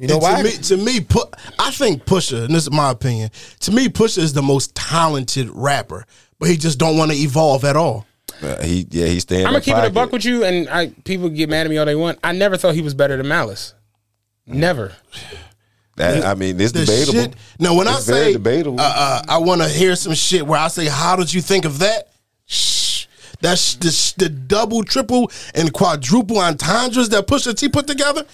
You know And why? To me, to me, pu- I think Pusha, and this is my opinion. To me, Pusha is the most talented rapper, but he just don't want to evolve at all. Uh, he yeah he's staying. I'm gonna keep it a buck with you, and I people get mad at me all they want. I never thought he was better than Malice. Never. That, I mean, it's The debatable. shit. Now, when I It's very say debatable. uh, uh, I want to hear some shit where I say, "How did you think of that?" Shh. That's the, the double, triple, and quadruple entendres that Pusha T put together.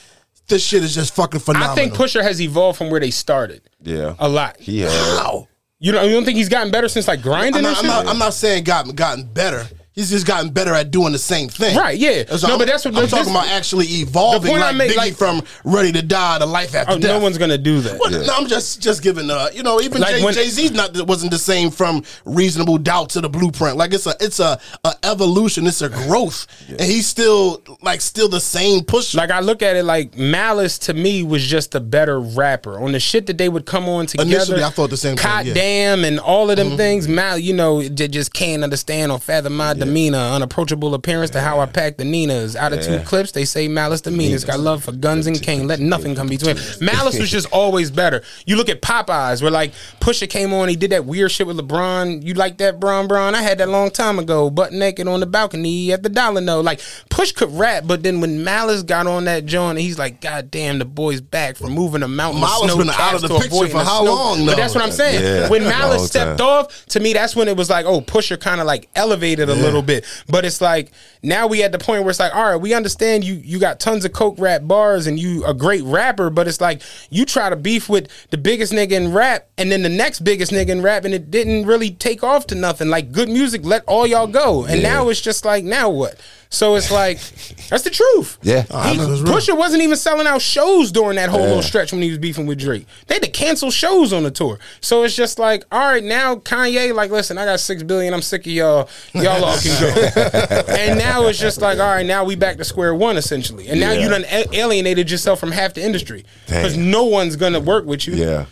This shit is just fucking phenomenal. I think Pusha has evolved from where they started. yeah, A lot. He has. How? You know, you don't think he's gotten better since like grinding I'm and not, I'm shit? not, I'm not saying gotten gotten better. He's just gotten better at doing the same thing. Right, yeah. That's No, all- but that's what- I'm this- talking about. Actually evolving, The point I like make, Biggie like- from Ready to Die to Life After oh, Death. no one's gonna do that. Well, No, I'm just just giving uh you know even Like Jay Z's not wasn't the same from Reasonable Doubt to the Blueprint. Like it's a it's a, a evolution. It's a growth, and he's still like still the same push. Like I look at it like Malice to me was just a better rapper on the shit that they would come on together. Initially, I thought the same thing, God yeah. damn and all of them things. Mal, you know, they just can't understand or fathom my demeanor, unapproachable appearance to how I pack the Ninas. Out of two Yeah. clips, they say Malice the meanest. Got love for guns and cane. Let nothing come between. Malice was just always better. You look at Popeyes, where like Pusha came on, he did that weird shit with LeBron. You like that, Bron Bron? I had that long time ago, butt naked on the balcony at the Dollar No. Like Push could rap, but then when Malice got on that joint, he's like, God damn, the boy's back from moving a mountain. Malice been out of the picture for how snow. long, But that's what I'm saying. Yeah, when Malice stepped time. off, to me, that's when it was like, oh, Pusha kind of like elevated a little bit. But it's like now we at the point where it's like, all right, we understand you you got tons of coke rap bars and you a great rapper, but it's like you try to beef with the biggest nigga in rap and then the next biggest nigga in rap and it didn't really take off to nothing. Like good music, let all y'all go. And Yeah. now it's just like now what? So it's like that's the truth. Yeah. He, I know. Pusha wasn't even selling out shows during that whole Yeah. little stretch when he was beefing with Drake. They had to cancel shows on the tour. So it's just like, all right, now Kanye, like, listen, I got six billion. I'm sick of y'all. Y'all all can go. and now it's just like, all right, now we back to square one essentially. And now Yeah. you done a- alienated yourself from half the industry because no one's gonna work with you. Yeah,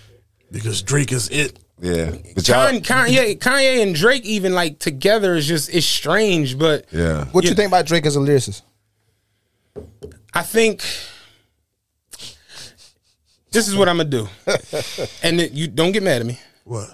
because Drake is it. yeah. But Kanye, Kanye, Kanye and Drake even like together is just it's strange, but yeah. What Yeah. you think about Drake as a lyricist? I think this is what I'm gonna do, and it, you don't get mad at me. What?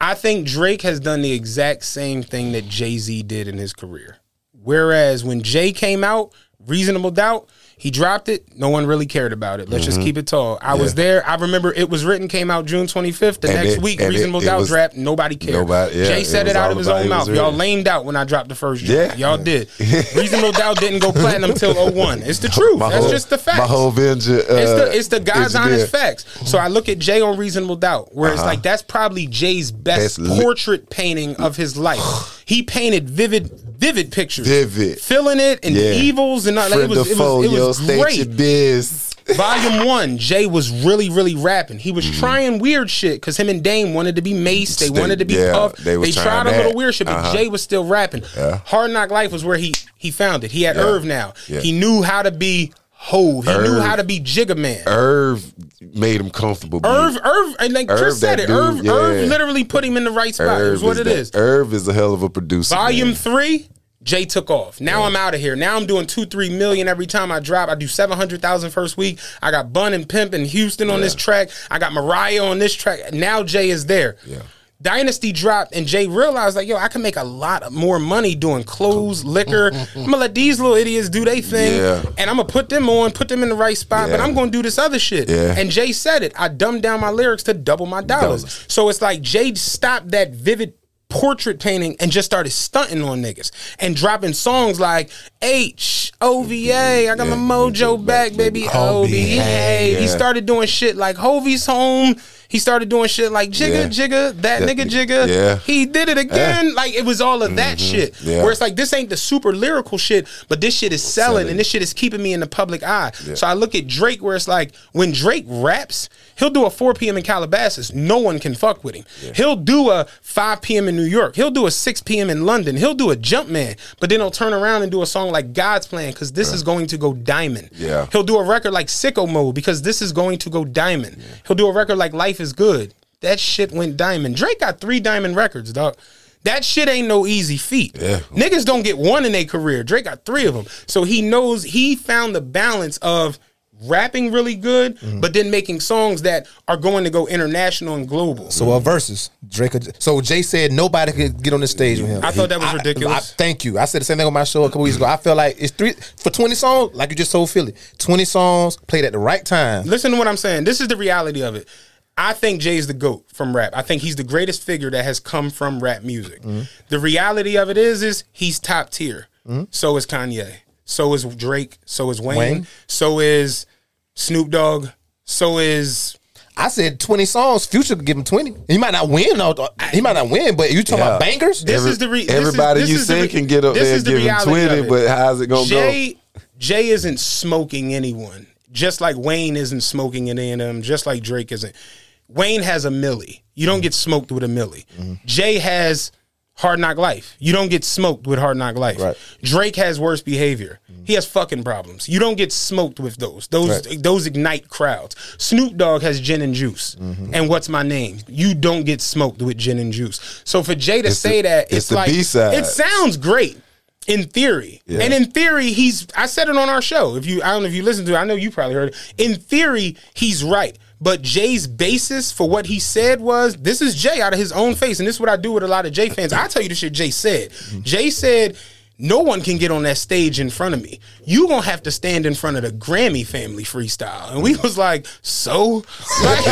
I think Drake has done the exact same thing that Jay Z did in his career. Whereas when Jay came out, Reasonable Doubt, he dropped it. No one really cared about it. Let's just keep it tall. I was there. I remember it was written, came out June 25th. The And next it- week, it- Reasonable it Doubt was- dropped. Nobody cared. Nobody- yeah, Jay said it out of his own mouth. Y'all lamed out when I dropped the first. Yeah. Y'all did. Reasonable Doubt didn't go platinum till 01. It's the truth. My That's whole- just the fact. My whole venture. Uh, It's the it's the God's honest facts. So I look at Jay on Reasonable Doubt, where it's Uh-huh. like that's probably Jay's best Best li- portrait painting of his life. he painted vivid, vivid pictures, Vivid. feeling it and Yeah. the evils and all. Like, it was it was it was great. biz. Volume one, Jay was really, really rapping. He was trying weird shit because him and Dame wanted to be Mase. They They- wanted to be yeah, Puff. they They, tried a little weird shit, but Uh-huh. Jay was still rapping. Yeah. Hard Knock Life was where he he found it. He had Irv now. Yeah. He knew how to be Hove. He knew how to be Jigga Man. Irv made him comfortable. Irv, Irv, and like Irv, Chris said it. dude, Irv, yeah. Irv literally put him in the right spot. it was what it that- is. Irv is a hell of a producer. Volume man. three, Jay took off. Now I'm out of here. Now I'm doing two, three million every time I drop. I do 700,000 first week. I got Bun and Pimp and Houston on this track. I got Mariah on this track. Now Jay is there. Yeah. Dynasty dropped and Jay realized like, yo, I can make a lot more money doing clothes, liquor. I'm gonna let these little idiots do their thing. Yeah. And I'm gonna put them on, put them in the right spot, but I'm gonna do this other shit. Yeah. And Jay said it. I dumbed down my lyrics to double my dollars. Dollars. So it's like Jay stopped that vivid portrait painting and just started stunting on niggas and dropping songs like H O V A. I got my mojo back, baby. O V A. He started doing shit like Hovey's home. He started doing shit like Jigga Yeah. Jigga, that Yeah. nigga Jigga. Yeah. He did it again. Like it was all of that mm-hmm. shit. Yeah. Where it's like this ain't the super lyrical shit, but this shit is selling, Selling. and this shit is keeping me in the public eye. So I look at Drake where it's like when Drake raps, he'll do a 4 p.m. in Calabasas. No one can fuck with him. He'll do a 5 p.m. in New York. He'll do a 6 p.m. in London. He'll do a jump man, but then he'll turn around and do a song like God's Plan because this is going to go diamond. Yeah. He'll do a record like Sicko Mode because this is going to go diamond. He'll do a record like Life is Good. That shit went diamond. Drake got three diamond records, dog. That shit ain't no easy feat. Yeah. Niggas don't get one in their career. Drake got three of them. So he knows he found the balance of rapping really good, Mm-hmm. but then making songs that are going to go international and global. So uh, versus Drake. So Jay said nobody could get on the stage with him. I thought that was I- ridiculous. I, thank you. I said the same thing on my show a couple weeks ago. I feel like it's three for twenty songs, like you just told Philly. Twenty songs played at the right time. Listen to what I'm saying. This is the reality of it. I think Jay's the GOAT from rap. I think he's the greatest figure that has come from rap music. Mm-hmm. The reality of it is, is he's top tier. So is Kanye. So is Drake. So is Wayne. Wayne. So is Snoop Dogg. So is I said twenty songs. Future could give him twenty. He might not win. though. He might not win, but you talking about Yeah. bangers? This Every- is the re- this is- everybody this you is say re- can get up there there is and the give him 20, it. but how's it gonna Jay, Jay isn't smoking anyone, just like Wayne isn't smoking any of them, just like Drake isn't. Wayne has a millie. You don't get smoked with a millie. Mm-hmm. Jay has Hard Knock Life. You don't get smoked with Hard Knock Life. Right. Drake has worse behavior. He has fucking problems. You don't get smoked with those. Those those ignite crowds. Snoop Dogg has gin and juice. Mm-hmm. And what's my name? You don't get smoked with gin and juice. So for Jay to It's say the- that, it's it's, like B-side. it sounds great in theory. Yeah. And in theory, he's I said it on our show. If you I don't know if you listened to it, I know you probably heard it. In theory, he's right. But Jay's basis for what he said was this is Jay out of his own face. And this is what I do with a lot of Jay fans. I tell you the shit Jay said. Mm-hmm. Jay said, no one can get on that stage in front of me. You gonna have to stand in front of the Grammy family freestyle. And we was like, so? Like,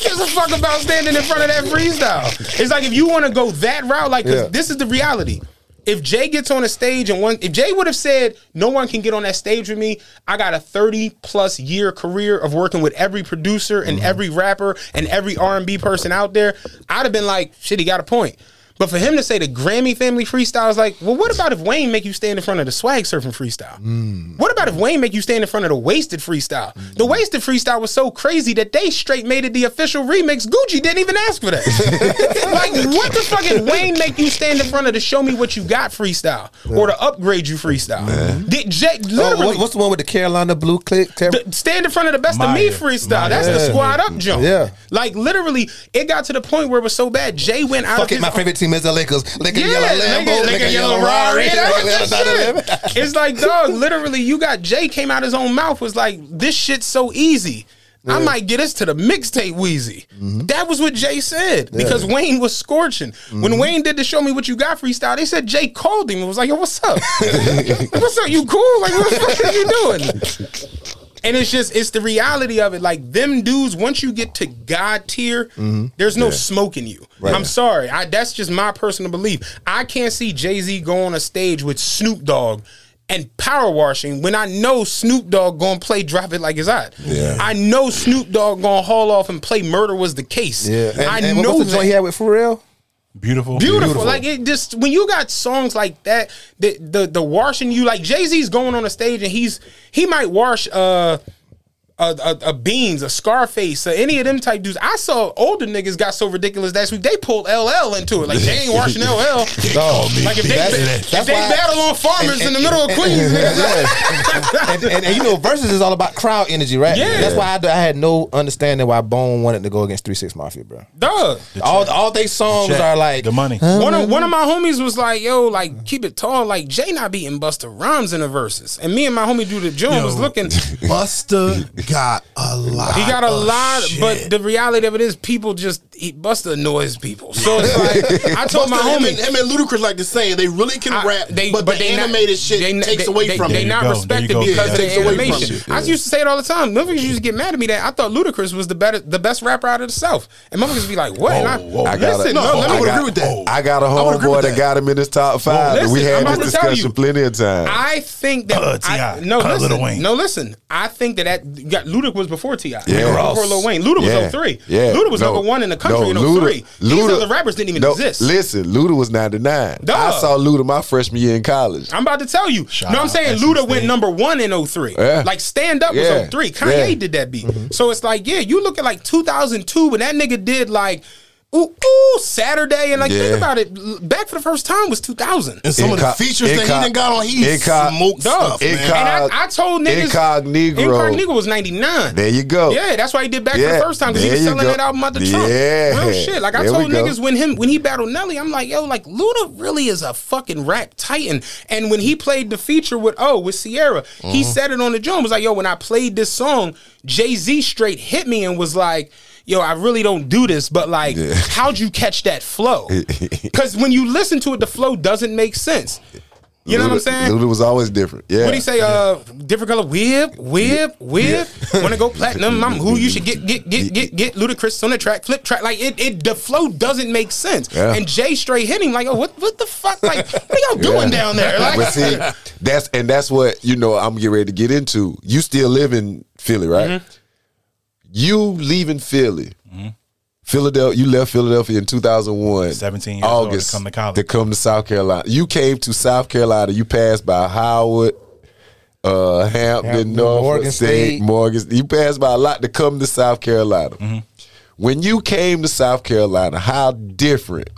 gives a fuck about standing in front of that freestyle. It's like if you want to go that route, like 'cause Yeah. this is the reality. If Jay gets on a stage and one, if Jay would have said, "No one can get on that stage with me," I got a thirty plus year career of working with every producer and mm-hmm. every rapper and every R and B person out there. I'd have been like, "Shit, he got a point." But for him to say the Grammy family freestyle is like, well, what about if Wayne make you stand in front of the swag surfing freestyle? Mm. What about if Wayne make you stand in front of the wasted freestyle? The mm. wasted freestyle was so crazy that they straight made it the official remix. Gucci didn't even ask for that. like, what the fuck did Wayne make you stand in front of the show me what you got freestyle or the upgrade you freestyle? Did Jay Oh, literally what- what's the one with the Carolina Blue click? Car- the- stand in front of the best of me Maya. freestyle. That's the squad up jump. Yeah. Like literally, it got to the point where it was so bad. Jay went out Fuck of it, his my favorite team is the Lakers. Lick yeah, yellow Lambo, nigga, lick nigga, a yellow Rari. Rari. That was lick a the yellow shit. It's like, dog, literally, you got Jay came out his own mouth, was like, this shit's so easy. I might get us to the mixtape Weezy. Mm-hmm. That was what Jay said because Wayne was scorching. When Mm-hmm. Wayne did the Show Me What You Got freestyle, they said Jay called him and was like, yo, what's up? what's up? You cool? Like, what the fuck are you doing? And it's just it's the reality of it. Like them dudes, once you get to God tier, mm-hmm. there's no smoking you. I'm sorry. I that's just my personal belief. I can't see Jay Z go on a stage with Snoop Dogg and power washing when I know Snoop Dogg gonna play drop it like it's hot. Yeah. I know Snoop Dogg gonna haul off and play murder was the case. Yeah, and, I and know what's the joint he had with Pharrell? Beautiful. Beautiful. Like it just when you got songs like that, the the the washing you like Jay Z's going on a stage and he's he might wash uh a, a, a Beans, a Scarface, or any of them type dudes. I saw older niggas got so ridiculous last week they pulled LL into it. Like they ain't watching LL. No, Like if they That's- if that's they why- battle on farmers in the middle of Queens, nigga, and, and, and you know, versus is all about crowd energy, right? Yeah. That's why I, I had no understanding why Bone wanted to go against Three Six Mafia, bro. duh. All all they songs Check. are like the money. One of one of my homies was like, "Yo, like keep it tall." Like Jay not beating Busta Rhymes in the verses, and me and my homie do the Jones was looking. Busta got a lot. He got a of lot, shit. but the reality of it is, people just he, Busta annoys people. So it's like I told my Busta, him, homie. and, him and Ludacris like the saying they really can I- rap, but, the they not- animated shit they- takes they- away they, from they it. not There you go. respected go. because Yeah, of the takes away from animation. it. I used to say it all the time. Motherfuckers used to get mad at me that I thought Ludacris was the better, the best rapper out of the South, and motherfuckers be like, "What?" and I, Whoa, whoa. I got listen, a- no, No, let I me would agree with that. I got a would homeboy that. that. got him in his top five. we had this about to tell discussion plenty of times. I think that Uh, I, T.I. no, listen, no, listen. I think that that got Luda was before Ti. Yeah. before Lil Wayne. Luda Yeah. was 03. Yeah. Luda was No. number one in the country No, in oh Luda- These Luda- other rappers didn't even no, exist. Listen, Luda was 99. Duh. I saw Luda my freshman year in college. I'm about to tell you. Shout no, I'm out saying SC Luda State. went number one in 03. Yeah. Like stand up Yeah. was 03. Kanye Yeah. did that beat. Mm-hmm. So it's like, yeah, you look at like 2002 when that nigga did like ooh ooh Saturday and like Yeah. think about it. Back for the first time was 2000. and some of the Inco- features that he inco- done got on, he inco- smoked Dog. stuff, man. And I, I told niggas Incognito. Incognito was 99. There you go. Yeah, that's why he did back for the first time because he was selling go. that album out the trunk. Yeah. Real shit. Like I There told niggas when him when he battled Nelly, I'm like, yo, like Luda really is a fucking rap titan. And when he played the feature with oh with Ciara, he Mm-hmm. said it on the joint. Was like, yo, when I played this song, Jay Z straight hit me and was like. Yo, I really don't do this, but like, how'd you catch that flow? Because when you listen to it, the flow doesn't make sense. You know what I'm saying? Luda was always different. Yeah. What do you say? Uh, different color whip, whip, whip. Want to go platinum? I'm who you should get, get, get, get, get. Ludacris on the track, flip track. Like it, it. The flow doesn't make sense. Yeah. And Jay straight hitting like, oh, what, what the fuck? Like, what are y'all doing down there? Like, but see, that's and that's what you know. I'm getting ready to get into. You still live in Philly, right? Mm-hmm. You leaving Philly, Philadelphia. You left Philadelphia in 2001. 17 years old to August come to college. To come to South Carolina. You came to South Carolina. You passed by Howard. Uh, Hampton, Hampton, Norfolk Morgan State, State. Morgan. You passed by a lot to come to South Carolina. Mm-hmm. When you came to South Carolina, how different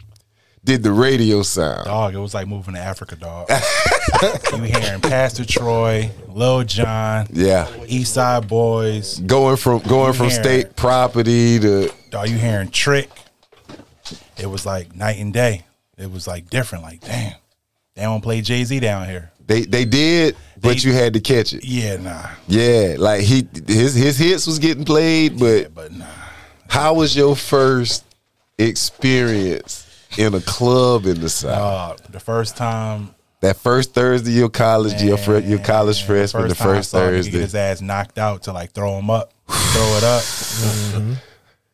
did the radio sound? Dog, it was like moving to Africa, dog. you hearing Pastor Troy, Lil Jon, Yeah, East Side Boyz. going from going from hearing- state property to Dog, you hearing Trick. It was like night and day. It was like different. Like, damn, they don't play Jay Z down here. they they did, but They- you had to catch it. Yeah, nah. Yeah, like he his his hits was getting played, but But nah. how was your first experience in a club in the South? Uh, the first time that first Thursday your college, your fr- your college man, freshman, the time I first saw a nigga Get Thursday. his ass knocked out to like throw him up, throw it up.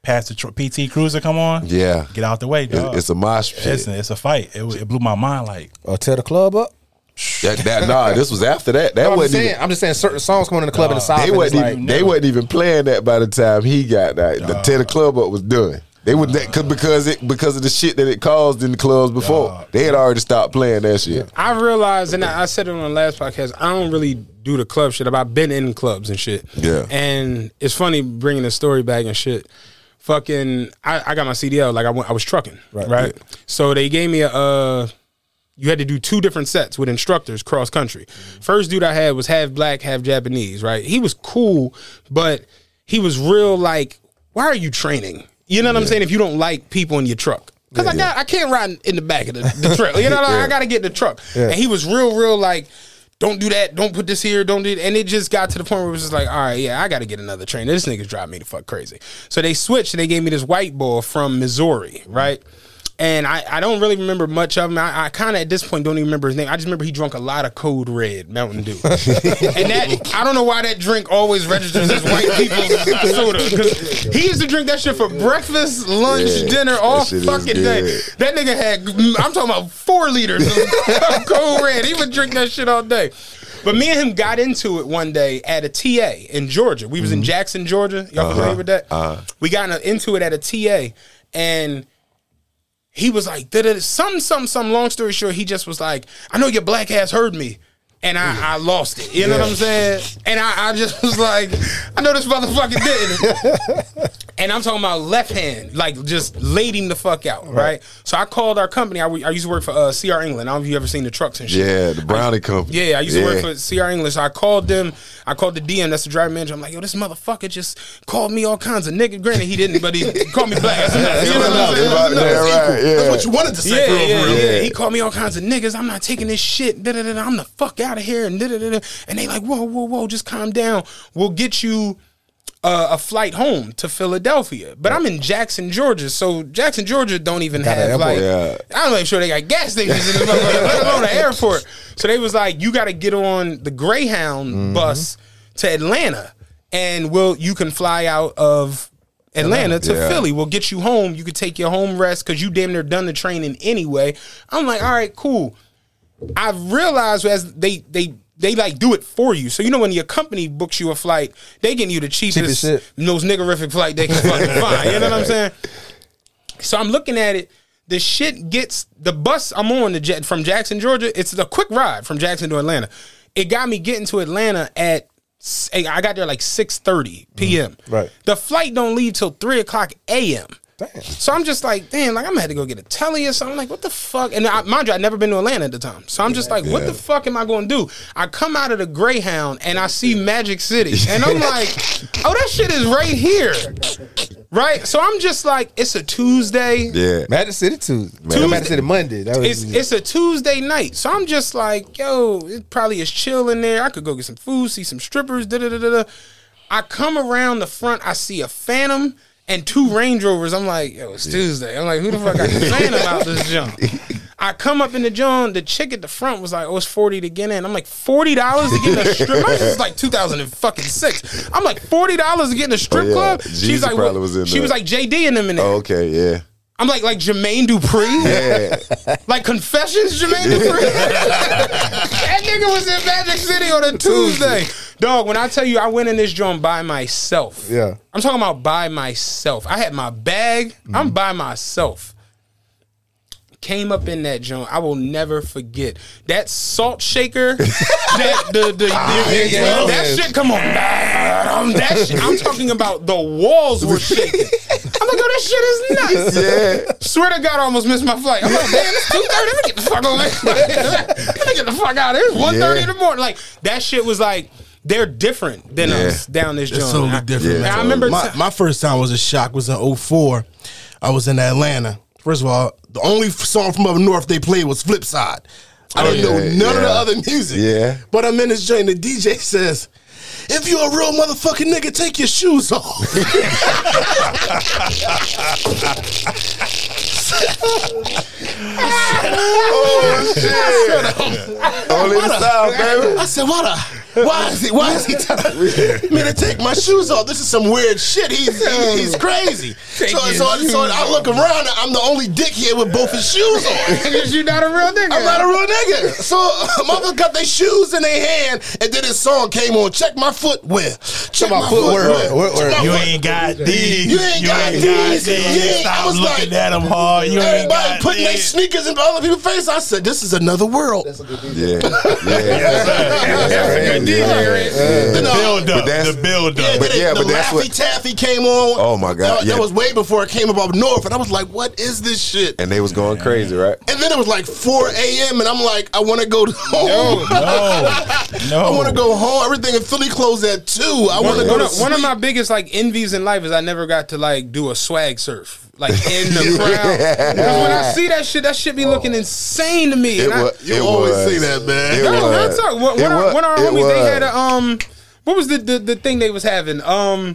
Pastor Tro- PT Cruiser, come on. Yeah, Get out the way, dog. it's, it's a mosh pit. Listen, it's a fight. It, it blew my mind. Like, or tear the club up. That, that nah, this was after that. That No, I'm, wasn't saying, even. I'm just saying certain songs coming in the club in the south. They and wasn't even. like, they wasn't even playing that by the time he got that. The tear the club up was done. They would that cause, because it because of the shit that it caused in the clubs before. They had already stopped playing that shit. I realized, and I I said it on the last podcast. I don't really do the club shit. I've been in clubs and shit. Yeah. And it's funny bringing the story back and shit. Fucking, I, I got my CDL. Like I went, I was trucking, right? So they gave me a. Uh, you had to do two different sets with instructors cross country. First dude I had was half black, half Japanese, right? He was cool, but he was real like, why are you training? You know what I'm saying? If you don't like people in your truck. Cause I got I can't ride in the back of the, the truck. You know, I gotta get in the truck. And he was real, real like, don't do that, don't put this here, don't do it. and it just got to the point where it was just like, all right, yeah, I gotta get another train. This nigga's driving me the fuck crazy. So they switched and they gave me this white boy from Missouri, right? And I, I don't really remember much of him. I, I kind of at this point don't even remember his name. I just remember he drank a lot of Code Red Mountain Dew, and that I don't know why that drink always registers as white people's soda. he used to drink that shit for breakfast, lunch, Yeah, dinner, all that shit is fucking day. That nigga had I'm talking about four liters of Code Red. He would drink that shit all day. But me and him got into it one day at a TA in Georgia. We was Mm-hmm. in Jackson, Georgia. Y'all familiar with that? Uh-huh. We got into it at a TA, and he was like, something, something, some. Long story short, he just was like, I know your black ass heard me. And I, I lost it. You know what I'm saying? And I, I just was like, I know this motherfucker didn't. and I'm talking about left hand, like just laid him the fuck out, right? So I called our company. I, I used to work for uh, CR England. I don't know if you ever seen the trucks and shit. Yeah, the Brownie company. Yeah, I used to work for CR English. I called them. I called the DM. That's the driver manager. I'm like, yo, this motherfucker just called me all kinds of nigga. Granted, he didn't, but he called me black. That's. You know what I'm saying? Yeah, right, yeah. That's what you wanted to say. Yeah, for yeah, for real. yeah. He called me all kinds of niggas. I'm not taking this shit. Da, da, da. I'm the fuck out of here. And da, da, da, and they like, whoa, whoa, whoa, just calm down. We'll get you uh, a flight home to Philadelphia. But I'm in Jackson, Georgia. So Jackson, Georgia don't even Got have like Yeah. I'm not even sure they got gas stations in this motherfucker, let alone an airport. So they was like, you got to get on the Greyhound Mm-hmm. bus to Atlanta, and we'll you can fly out of Atlanta to Yeah. Philly. We'll get you home. You could take your home rest because you damn near done the training anyway. I'm like, all right, cool. I realized as they they they like do it for you. So you know when your company books you a flight, they getting you the cheapest, shit. most niggerific flight they can fucking find. You know what I'm saying? So I'm looking at it. The shit gets the bus I'm on the jet from Jackson, Georgia. It's a quick ride from Jackson to Atlanta. It got me getting to Atlanta at I got there like 6:30 p.m. Mm-hmm. Right. The flight don't leave till three o'clock a.m. Damn. So I'm just like, damn, like I'm gonna have to go get a telly or something. Like, what the fuck? And I, mind you, I'd never been to Atlanta at the time. So I'm just like, what the fuck am I gonna do? I come out of the Greyhound and I see Magic City. And I'm like, oh, that shit is right here. Right? So I'm just like, it's a Tuesday. Yeah. Magic City Tuesday. Tuesday- Magic City Monday. That was It's it's a Tuesday night, so I'm just like, yo, it probably is chill in there. I could go get some food, see some strippers. Da da da da. da. I come around the front, I see a Phantom and two Range Rovers. I'm like, yo, it's Tuesday. I'm like, who the fuck got the Phantom out this junk? I come up in the joint. The chick at the front was like, "Oh, it's forty to get in." I'm like, forty dollars to get in a strip. Club. This is like 2006. I'm like, forty dollars to get in a strip Oh, yeah. club. She's like, what- was she was like JD in there. Oh, okay, yeah. I'm like, like Jermaine Dupri. Yeah. Like Confessions, Jermaine Dupri. that nigga was in Magic City on a Tuesday. Dog, when I tell you I went in this joint by myself. Yeah. I'm talking about by myself. I had my bag. I'm mm-hmm. by myself. Came up in that joint. I will never forget that salt shaker. that the, the, the- yeah, that yeah. shit. Come on, Um, that shit. I'm talking about the walls were shaking. I'm like, oh, this shit is nuts. Yeah. Swear to God, I almost missed my flight. I'm like, damn, it's two thirty. Let me get the fuck over. Let me get the fuck out of here. It's one thirty in the morning. Like that shit was like they're different than Yeah. us down this joint. It's totally I- different. Yeah, man. I remember my, t- my first time was a shock was in 04. I was in Atlanta. First of all, the only song from up north they played was Flipside. I didn't Oh, yeah, know none of the other music. Yeah. But I'm in this joint, and the DJ says, if you're a real motherfucking nigga, take your shoes off. Oh shit. Um, only the South, baby. I said, what a, why is he, why is he telling me to take my shoes off? This is some weird shit. He's, he- he's crazy. So, your so, so I look around, and I'm the only dick here with both his shoes on. Because you're not a real nigga. I'm not a real nigga. So motherfucker got their shoes in their hand, and then his song came on. Check my footwear. Check my my footwear. footwear. Footwear. Check my You ain't got these. You ain't got these. You ain't- I was looking like- at them hard. You ain't Everybody got putting their these. sneakers in other people's face. I said, "This is another world." Yeah. Yeah. That's a good DJ, right? The No. build up. But that's- The build Yeah, up. But yeah, the but that's what- Taffy came on. Oh, my God, That, yeah. that was way before it came about North, and I was like, "What is this shit?" And they was going crazy, right? And then it was like 4 a.m. and I'm like, I want to go home. No. No. I want to go home. Everything in Philly closed at two. I want to go One to of, one of my biggest like envies in life is I never got to like do a swag surf like in the crowd. Because when I see that shit, that shit be looking insane to me. It And I- was. You it always was. say that, man. It No, real was. talk. One, It one, was. one of our It homies, they was. had a um, what was the the, the thing they was having? Um,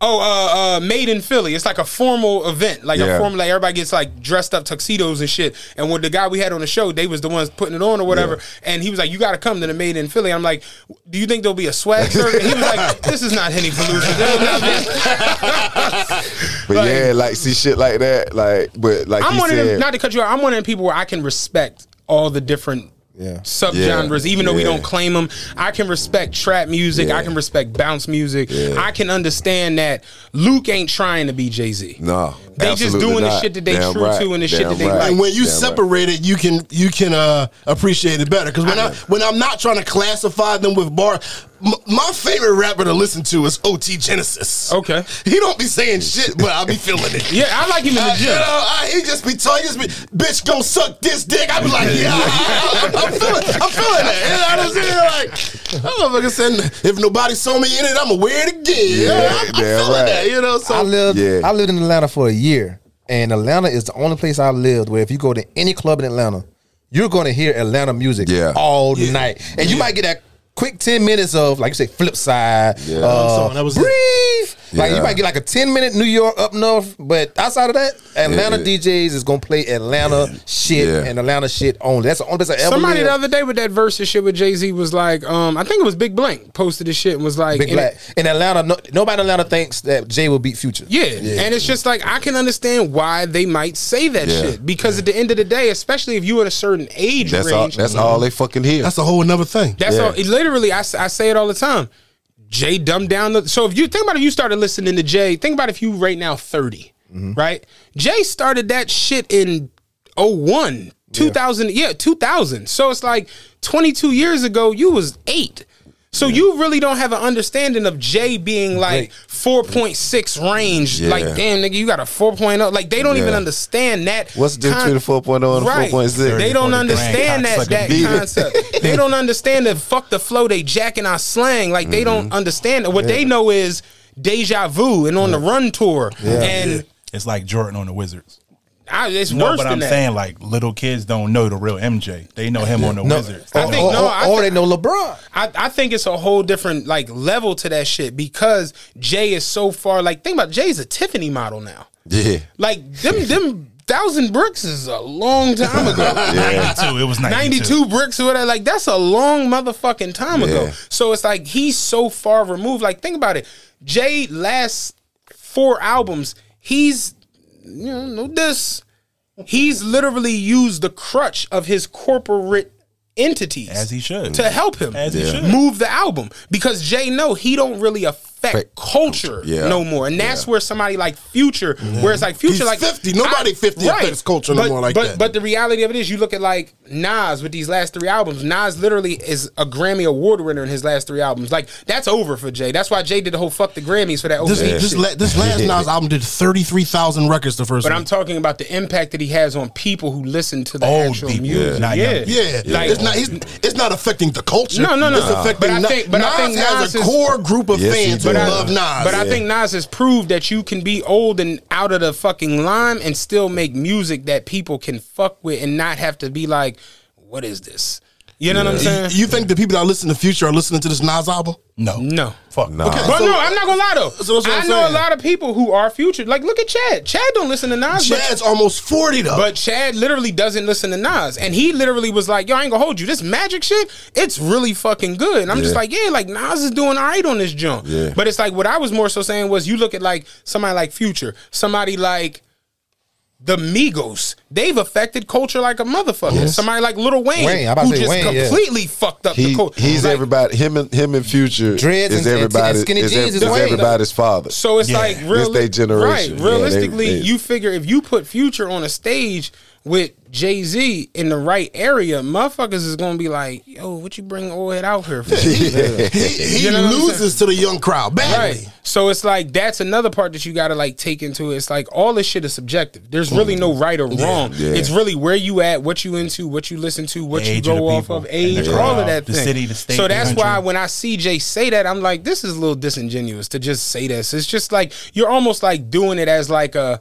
oh, uh, uh, made in Philly. It's like a formal event, like a Yeah. formal. Like everybody gets like dressed up tuxedos and shit. And when the guy we had on the show, they was the ones putting it on or whatever. And he was like, "You got to come to the made in Philly." I'm like, "Do you think there'll be a swag surf?" And he was like, "This is not Henny Palooza." But yeah, like see shit like that, like but like I'm one of them. Not to cut you out. I'm one of the people where I can respect all the different Yeah. subgenres, even though we don't claim them. I can respect trap music. I can respect bounce music. I can understand that Luke ain't trying to be Jay Z. no, They just Absolutely doing the shit that they Damn true right. to and the shit Damn that they right. like. and when you Damn right. separate it, you can you can uh, appreciate it better. Because when I when I'm not trying to classify them with bar, my favorite rapper to listen to is OT Genasis. Okay. he don't be saying shit, but I'll be feeling it. Yeah, I like him in the Uh, you gym. know, I, he just be talking, just be, bitch, go suck this dick. I be like, yeah, I, am feeling, I'm feeling that. You know what I'm saying? Like, I'm motherfucker saying, if nobody saw me in it, I'ma wear it again. Yeah, I'm, I'm damn feeling right. that. You know, so I lived Yeah. I lived in Atlanta for a year, and Atlanta is the only place I lived where if you go to any club in Atlanta, you're going to hear Atlanta music Yeah. all night, and you might get that quick ten minutes of like you say flip side, Yeah. uh, that was it. breathe. Like Yeah. you might get like a ten minute New York up north, but outside of that, Atlanta Yeah. DJs is gonna play Atlanta shit Yeah. and Atlanta shit only. That's the only place I ever Somebody lived. the other day with that versus shit with Jay Z was like, um, I think it was Big Blank posted this shit and was like, Big and Black in Atlanta. No, nobody in Atlanta thinks that Jay will beat Future. Yeah. and it's just like I can understand why they might say that Yeah. shit because at the end of the day, especially if you're in a certain age That's all. That's all they fucking hear. that's a whole another thing. That's Yeah. all. It, literally, I say it all the time. Jay dumbed down the. So if you think about if you started listening to Jay, think about if you right now 30, mm-hmm. right? Jay started that shit in 01, 2000, yeah, 2000. So it's like 22 years ago, you was eight. So you really don't have an understanding of Jay being like 4.6 range. Yeah. Like, damn, nigga, you got a 4.0. Like, they don't even understand that. What's the difference con- between 4.0 and Right. 4.6? They don't understand that that concept. they don't understand that fuck the flow. They jacking our slang. Like they don't mm-hmm. understand it. What they know is deja vu and on the run tour. And It's like Jordan on the Wizards. I, it's No, worse but than I'm that. saying like little kids don't know the real MJ. They know him on the No, Wizards. I or, think- or- no, I or thi- they know LeBron. I, I think it's a whole different like level to that shit because Jay is so far like think about Jay's a Tiffany model now. Yeah. Like them them thousand bricks is a long time ago. yeah. 92. It was 92. 92 bricks or whatever. Like, that's a long motherfucking time ago. So it's like he's so far removed. Like, think about it. Jay last four albums, he's you know, no this. He's literally used the crutch of his corporate entities As he should. to help him As he should. move the album because Jay no he don't really affect Affect culture Yeah. no more and that's where somebody like Future where it's like Future He's like 50. Nobody 50 affects culture no but, more like but, that. But the reality of it is you look at like Nas with these last three albums Nas literally is a Grammy award winner in his last three albums like that's over for Jay that's why Jay did the whole fuck the Grammys for that This, overseas this, la- this last Nas album did 33,000 records the first but one. I'm talking about the impact that he has on people who listen to the Old actual people, music not yeah, young yeah, Like- it's not. It's, it's not affecting the culture. No, no, no. It's affecting. But I think- but I Nas has Nas a is- core group of Yes, fans who does. love Nas. But I think Nas has proved that you can be old and out of the fucking line and still make music that people can fuck with and not have to be like, what is this? You know what I'm saying? you think the people that listen to Future are listening to this Nas album? No. No. Fuck. Nah. Okay. But So- no, I'm not gonna lie though. So that's what I I'm know saying. a lot of people who are future. Like, look at Chad. Chad don't listen to Nas, but, Chad's almost 40 though. but Chad literally doesn't listen to Nas, and he literally was like, "Yo, I ain't gonna hold you. This magic shit, it's really fucking good." And I'm just Yeah. like, "Yeah, like Nas is doing all right on this jump." Yeah. But it's like what I was more so saying was, you look at like somebody like Future, somebody like. The Migos, they've affected culture like a motherfucker. Somebody like Little Wayne, Wayne, I about who to say just Wayne, yeah. completely fucked up the culture. he's Like, everybody. Him and him and Future Dreads is and- and- and everybody. skinny is, jeans ev- is is everybody's father. So it's Yeah. like This reali- they generation. right? Yeah, Realistically, they- they- you figure if you put Future on a stage with Jay Z in the right area, motherfuckers is gonna be like, "Yo, what you bring old head out here for?" he he You know what loses to the young crowd badly. Right. So it's like that's another part that you gotta like take into it. It's like all this shit is subjective. There's really no mm-hmm. right or wrong. Yeah. It's really where you at, what you into, what you listen to, what The you age of go off people of, age, the all of that the thing. city, the state, so that's why when I see Jay say that, I'm like, this is a little disingenuous to just say this. It's just like you're almost like doing it as like a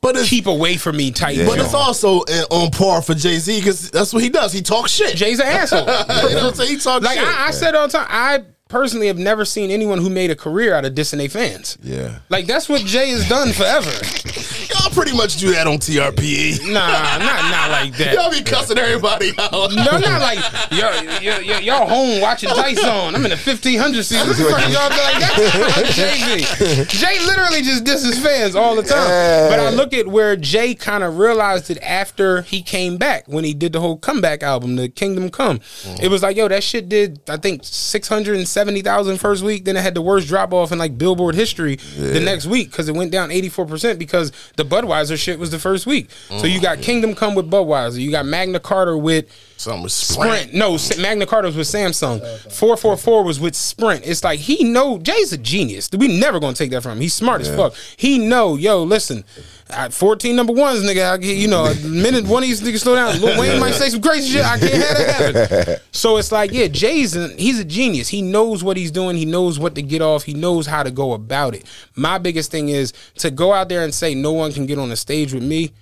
But it's, keep away from me type. but it's also uh, on par for Jay Z because that's what he does. He talks shit. Jay's an asshole. you know what I'm saying? He talks like shit. I, I said all the time, I personally have never seen anyone who made a career out of dissing their fans. Yeah. Like that's what Jay has done forever. Y'all pretty much do that on TRPE. Nah, not not like that. Y'all be cussing everybody out. No, not like y'all, y'all, y'all, y'all home watching Tyson. I'm in the 1500 season. What the fuck y'all be like? That's Jay Z. Jay literally just disses fans all the time. But I look at where Jay kind of realized it after he came back when he did the whole comeback album, the Kingdom Come. Mm. It was like, yo, that shit did I think 670,000 first week. Then it had the worst drop off in like Billboard history the next week because it went down 84% because the Budweiser shit was the first week. So you mm, got Kingdom Come with Budweiser. You got Magna Carta with Something with Sprint. No, Magna Carta was with Samsung. Four four four was with Sprint. It's like he know Jay's a genius. We never gonna take that from him. He's smart as fuck. He know, yo, listen, at fourteen number ones, nigga. I get, you know, a minute one of these niggas slow down. Lil Wayne might say some crazy shit. I can't have that happen. So it's like, yeah, Jay's a, he's a genius. He knows what he's doing. He knows what to get off. He knows how to go about it. My biggest thing is to go out there and say no one can get on the stage with me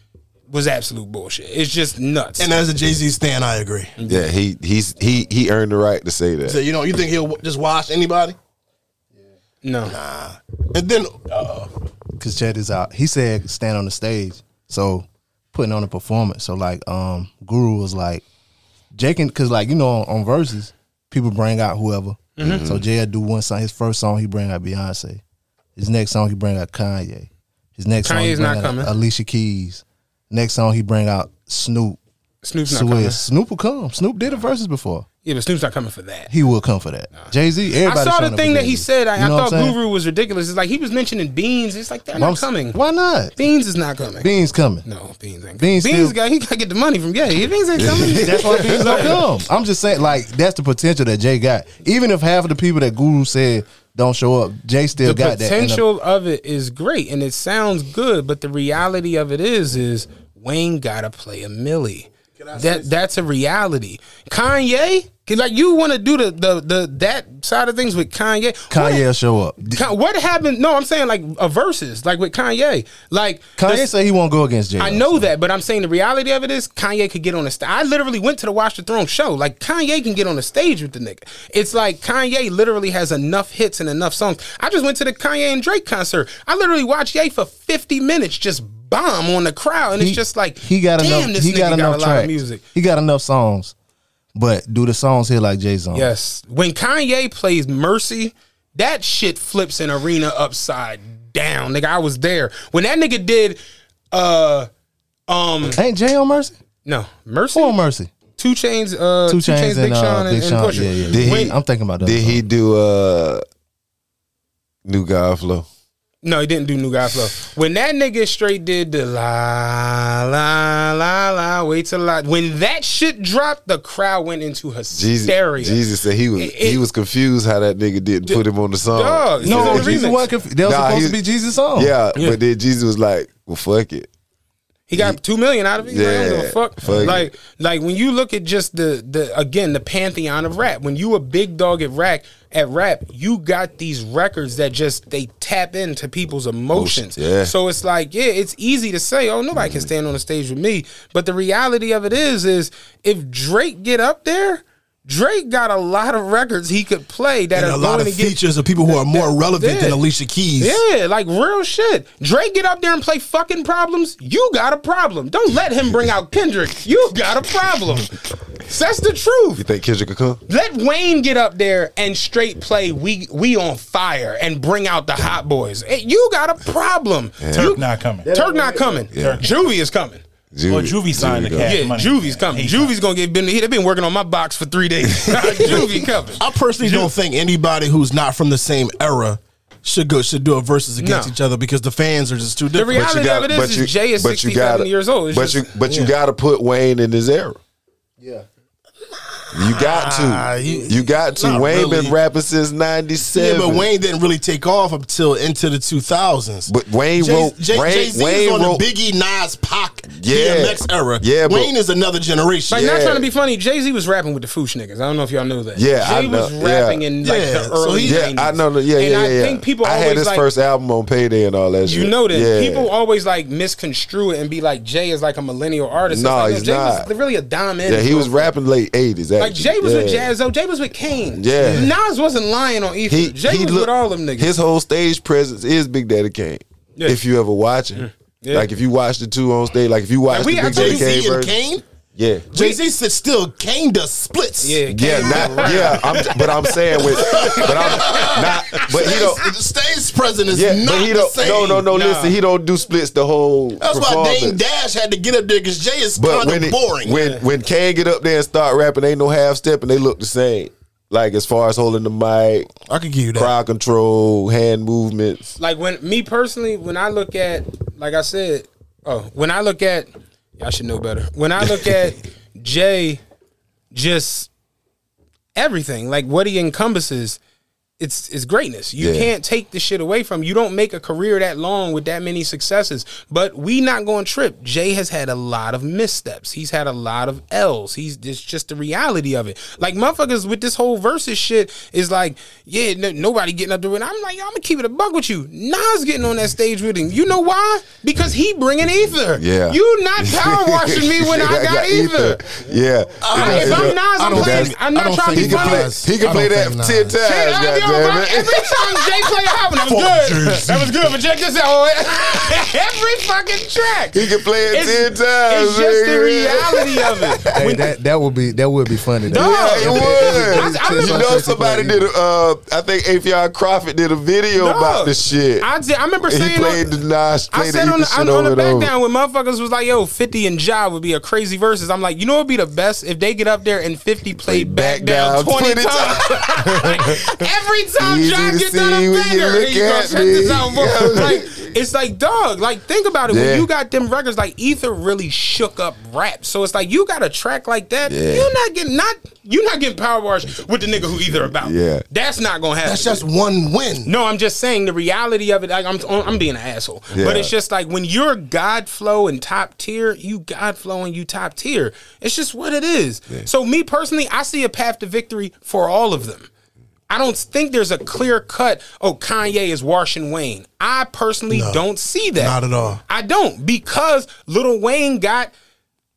was absolute bullshit. It's just nuts. And as a Jay Z stan, I agree. Yeah, he he's he he earned the right to say that. So you know, you think he'll just wash anybody? no. Nah. And then uh because Chet is out. He said stand on the stage, so putting on a performance. So like, um, Guru was like, Jay can, cause like you know on, on verses, people bring out whoever. So Jay will do one song. His first song he bring out Beyonce. His next song he bring out Kanye. His next song he Kanye's bring not out coming. Alicia Keys. Next song he bring out Snoop. Snoop's not coming. Snoop will come. Snoop did the verses before. Yeah, but Snoop's not coming for that. He will come for that. Jay Z. Everybody. I saw the thing that he said. I, I thought? Guru was ridiculous. It's like he was mentioning Beans. It's like they're not coming. Why not? Beans is not coming. Beans coming. No, Beans ain't. Beans Beans, still- got he got to get the money from yeah. Beans ain't coming. That's why Beans don't come. I'm just saying, like that's the potential that Jay got. Even if half of the people that Guru said don't show up, Jay still the got that. Potential of it is great and it sounds good, but the reality of it is, is Wayne gotta play a Millie. That that's a reality. Kanye, 'cause, like you want to do the, the the that side of things with Kanye. Kanye will show up. What, happened? No, I'm saying like a versus, like with Kanye. Like Kanye this- say he won't go against Jay. I know so. that, but I'm saying the reality of it is Kanye could get on the stage. I literally went to the Watch the Throne show. Like Kanye can get on the stage with the nigga. It's like Kanye literally has enough hits and enough songs. I just went to the Kanye and Drake concert. I literally watched Ye for 50 minutes just bomb on the crowd, and it's just like he got damn, enough. this He nigga got got, enough a lot tracks. of music. He got enough songs, but do the songs hit like Jay's on? Yes, when Kanye plays Mercy, that shit flips an arena upside down. Nigga, I was there when that nigga did. uh um Ain't Jay on Mercy? no mercy Who on Mercy? Two Chainz, uh, Two Two, Chainz Chains, and, Big uh, Sean, and, Big and Sean. Pusha. Yeah, yeah. Did When- he- I'm thinking about that. Did he do uh New God Flow? No, he didn't do New God Flow. When that nigga straight did the la la la la, wait till I. When that shit dropped, the crowd went into hysteria. Jeezy said he was It- he was confused how that nigga didn't put him on the song. Dog, No, the Jeezy remix. wasn't. Conf- that was Nah, supposed he- to be Jeezy' song. Yeah, Yeah. but then Jeezy was like, "Well, fuck it." He got two million out of it. He's like, I don't give Yeah, a fuck. fuck it. like, like when you look at just the the again the pantheon of rap. When you a big dog at rap, at rap, you got these records that just they tap into people's emotions. yeah. So it's like, yeah, it's easy to say, oh, nobody can mm. stand on the stage with me. But the reality of it is, is if Drake get up there. Drake got a lot of records he could play that and are a lot going of to get features of people who are more relevant than Alicia Keys. yeah, like real shit. Drake get up there and play fucking problems. You got a problem. Don't let him bring out Kendrick. You got a problem. That's the truth. You think Kendrick could come? Let Wayne get up there and straight play "We We on Fire" and bring out the Hot Boys. Hey, You got a problem. Turk You- not coming. Turk not coming. Juvie is coming. Well, Juvie signed the cash Yeah, money. Juvie's coming. He Juvie's gonna get been. They've been working on my box for three days. Juvie coming. I personally don't think anybody who's not from the same era should go should do a versus against No. each other because the fans are just too different. The different. reality of it is, is Jay is but you 67 gotta- years old. It's but just- you, but you got to put Wayne in his era. Yeah. You got to. Ah, you- you got to. Wayne really. been rapping since yeah, '97. but Wayne didn't really take off until into the 2000s. But Wayne Jay, wrote. Jay, Wayne, Jay-Z Wayne is on wrote. the Biggie, Nas, Pac, Yeah. DMX era. Yeah, but- Wayne is another generation. Like not trying to be funny, Jay Z was rapping with the Foosh niggas. I don't know if y'all knew that. Yeah, Jay I know. was rapping Yeah. in like Yeah, the so early. he- yeah, 90s. I know. that- Yeah, and yeah, I yeah. think people I always had his like first album on Payday and all that. you shit. know that Yeah. people always like misconstrue it and be like Jay is like a millennial artist. No, like, no, he's Jay not. was really a dime Yeah, he was rapping late '80s. Like Jay was with Yeah. Jaz-O. Jay was with Kane. Yeah. Nas wasn't lying on Ether. He, Jay he was look- with all them niggas. His whole stage presence is Big Daddy Kane. Yeah. If you ever watch him, Yeah. Like if you watch the two on stage, like if you watch Like, we the Big Daddy Kane version, Kane. Yeah. Jay Z said still Kane does splits. Yeah, Yeah, not, yeah, I'm, but I'm saying with, but I'm not, but he don't, the stage present is yeah, not but he the don't, same. no, no, no, listen, he don't do splits the whole That's why performance. Dame Dash had to get up there because Jay is But kind when of it, boring. when when Kane get up there and start rapping, ain't no half step and they look the same. Like as far as holding the mic, I can give you that. crowd control, hand movements. like when me personally, when I look at, like I said, oh, when I look at, I should know better. When I look at Jay, just everything, like what he encompasses, it's it's greatness. You Yeah. can't take the shit away from. him. You don't make a career that long with that many successes. But we not going to trip. Jay has had a lot of missteps. He's had a lot of L's. He's it's just the reality of it. Like motherfuckers with this whole versus shit is like, yeah, no, nobody getting up there. And I'm like, I'm gonna keep it a buck with you. Nas getting on that stage with him. You know why? Because he bringing ether. Yeah. You not power washing me when I got ether. Yeah, uh, I- if Yeah. I'm Nas, I I'm don't playing. I'm not trying to be he can funny. play. Nas. He I can play that think ten Nas. times. Shit, I- bro, it. every time Jay play an album, that was good. That was good, but check this out. every fucking track. He can play it It's- ten times. It's just the reality of it. Hey, When- that that would be that would be funny. though. Dog. Yeah, it I- I you know, somebody did. A, uh, I think Afion Crawford did a video Dog. about this shit. I, did- I remember And saying he played on, the Nas, I played said the on Ether the, on, on the back down when motherfuckers was like, yo, 50 and Ja would be a crazy versus. I'm like, you know what would be the best if they get up there and 50 played back, back down, down 20 20 times. Every time Easy Ja to gets done see a when you banger, look he goes, at check this out, bro. like, it's like, dog, like, think about it. Yeah. When you got them records, like, Ether really shook up rap. So it's like, you got a track like that, Yeah. you're not getting, not, you're not getting power washed with the nigga who Ether about. Yeah. That's not going to happen. That's just one win. No, I'm just saying the reality of it. Like, I'm I'm being an asshole, Yeah. but it's just like when you're God flow and top tier, you God flow and you top tier. It's just what it is. So me personally, I see a path to victory for all of them. I don't think there's a clear cut. Oh, Kanye is washing Wayne. I personally don't see that. Not at all. I don't because Little Wayne got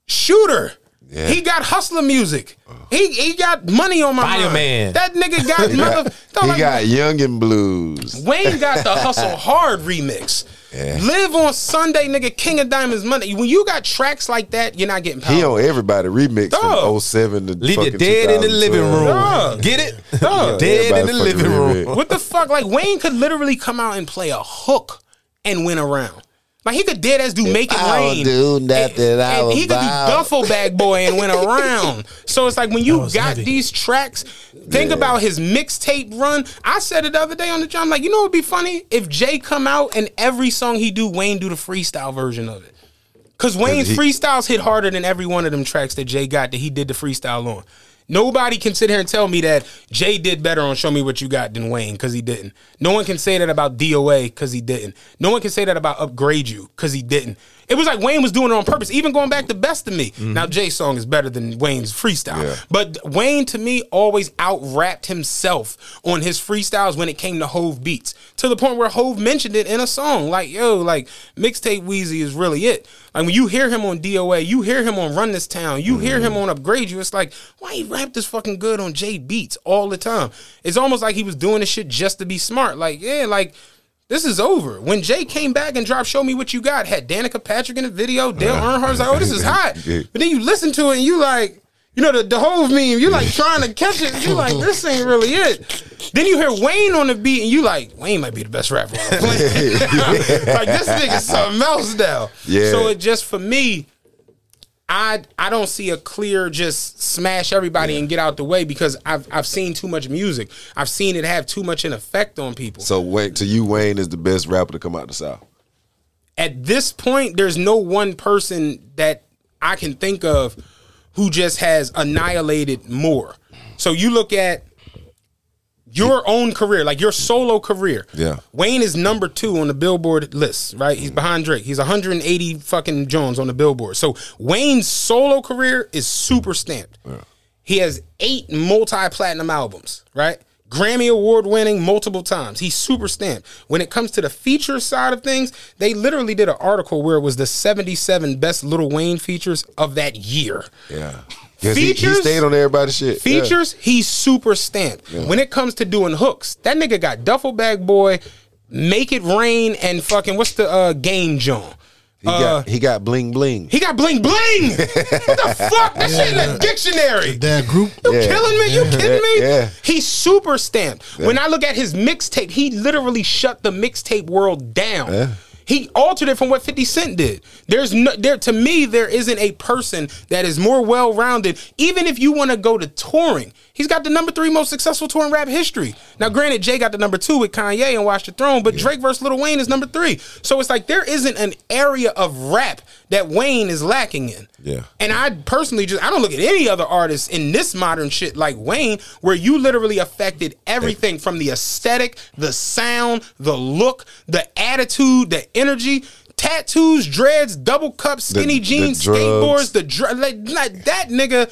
shooter. Yeah. He got hustler music. He he got money on my mind. Fireman. That nigga got He mother. got, Dog, he like, got Young and Blues. Wayne got the hustle hard remix. Yeah. Live on Sunday, nigga. King of Diamonds Monday. When you got tracks like that, you're not getting power. He on everybody remix Dog. from 07 to Leave you dead in the living room. Dog. Get it? Dog. Dead in the living room. remix. What the fuck? Like Wayne could literally come out and play a hook and win around. Like he could dead as do make it I rain. do nothing and, I and he could do duffel bag boy and went around. So it's like when you got heavy. these tracks, think about his mixtape run. I said it the other day on the job. Like you know, it'd be funny if Jay come out and every song he do, Wayne do the freestyle version of it. Cause Wayne's he- freestyles hit harder than every one of them tracks that Jay got that he did the freestyle on. Nobody can sit here and tell me that Jay did better on Show Me What You Got than Wayne because he didn't. No one can say that about DOA because he didn't. No one can say that about Upgrade You because he didn't. It was like Wayne was doing it on purpose. Even going back to Best of Me. Mm-hmm. Now Jay's song is better than Wayne's freestyle. Yeah. But Wayne to me always out rapped himself on his freestyles when it came to Hove beats. To the point where Hove mentioned it in a song. Like, yo, like mixtape Weezy is really it. Like when you hear him on DOA, you hear him on Run This Town, you hear mm-hmm. him on Upgrade You, it's like, why he rap this fucking good on Jay Beats all the time? It's almost like he was doing this shit just to be smart. Like, yeah, like this is over. When Jay came back and dropped Show Me What You Got, had Danica Patrick in the video, Dale Earnhardt's like, oh, this is hot. But then you listen to it and you like, you know, the, the whole meme, you like trying to catch it. You like, this ain't really it. Then you hear Wayne on the beat and you like, Wayne might be the best rapper on the planet. like, this nigga's something else now. Yeah. So it just, for me, I I don't see a clear just smash everybody and get out the way because I've I've seen too much music. I've seen it have too much an effect on people. So wait, to you, Wayne is the best rapper to come out the South. At this point, there's no one person that I can think of who just has annihilated more. So you look at your own career, like your solo career. Yeah. Wayne is number two on the Billboard list, right? He's mm. behind Drake. He's 180 fucking Jones on the Billboard. So Wayne's solo career is super mm. stamped. He has eight multi-platinum albums, right? Grammy award winning multiple times. He's super stamped. When it comes to the feature side of things, they literally did an article where it was the 77 best Little Wayne features of that year. Yeah. Yes, he, he Features- stayed on everybody's shit. Yeah. Features, he's super stamped. When it comes to doing hooks, that nigga got Duffel Bag Boy, Make It Rain, and fucking what's the uh, game John? He Uh, got he got bling bling. he got bling bling. what the fuck? That shit in the dictionary. That group. You Yeah. killing me? You kidding me? Yeah. He's super stamped. When I look at his mixtape, he literally shut the mixtape world down. Yeah. He altered it from what 50 Cent did. There's no there to me, there isn't a person that is more well-rounded. Even if you want to go to touring, he's got the number three most successful tour in rap history. Now, granted, Jay got the number two with Kanye and Watch the Throne, but Drake versus Lil Wayne is number three. So it's like there isn't an area of rap that Wayne is lacking in. Yeah. And I personally just I don't look at any other artist in this modern shit like Wayne, where you literally affected everything from the aesthetic, the sound, the look, the attitude, the energy. Tattoos, dreads, double cup, skinny the jeans, drugs. skateboards, the dr- like, like that nigga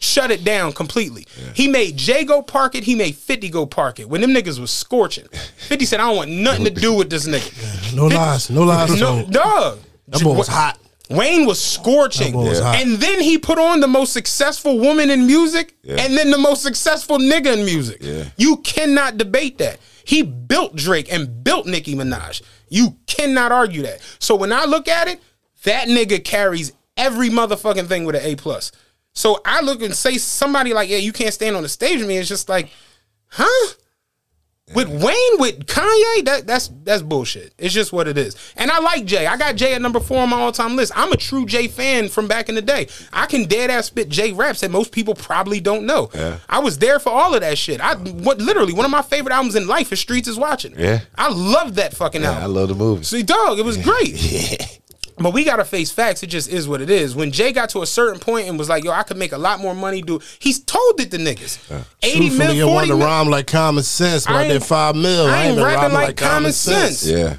shut it down completely. He made Jay go park it. He made 50 go park it. When them niggas was scorching, 50 said, "I don't want nothing to do with this nigga." No lies. No lies. No, No, dog. that boy was hot. Wayne was scorching. That was. And then he put on the most successful woman in music and then the most successful nigga in music. You cannot debate that. He built Drake and built Nicki Minaj. You cannot argue that. So when I look at it, that nigga carries every motherfucking thing with an A plus. So I look and say somebody like, yeah, you can't stand on the stage with me. It's just like, huh? With Wayne, with Kanye, that that's that's bullshit. It's just what it is. And I like Jay. I got Jay at number four on my all time list. I'm a true Jay fan from back in the day. I can dead ass spit Jay raps that most people probably don't know. I was there for all of that shit. I what literally one of my favorite albums in life is Streets is Watching. Yeah. I love that fucking Yeah, album. I love the movie. See, dog, it was great. But we gotta face facts. It just is what it is. When Jay got to a certain point and was like, "Yo, I could make a lot more money." Do he's told it to niggas. Eighty Truthfully, mil, you want forty to mil. rhyme like common sense. But I I, ain't- did five mil. I ain't been rapping rhyming like common sense. Yeah.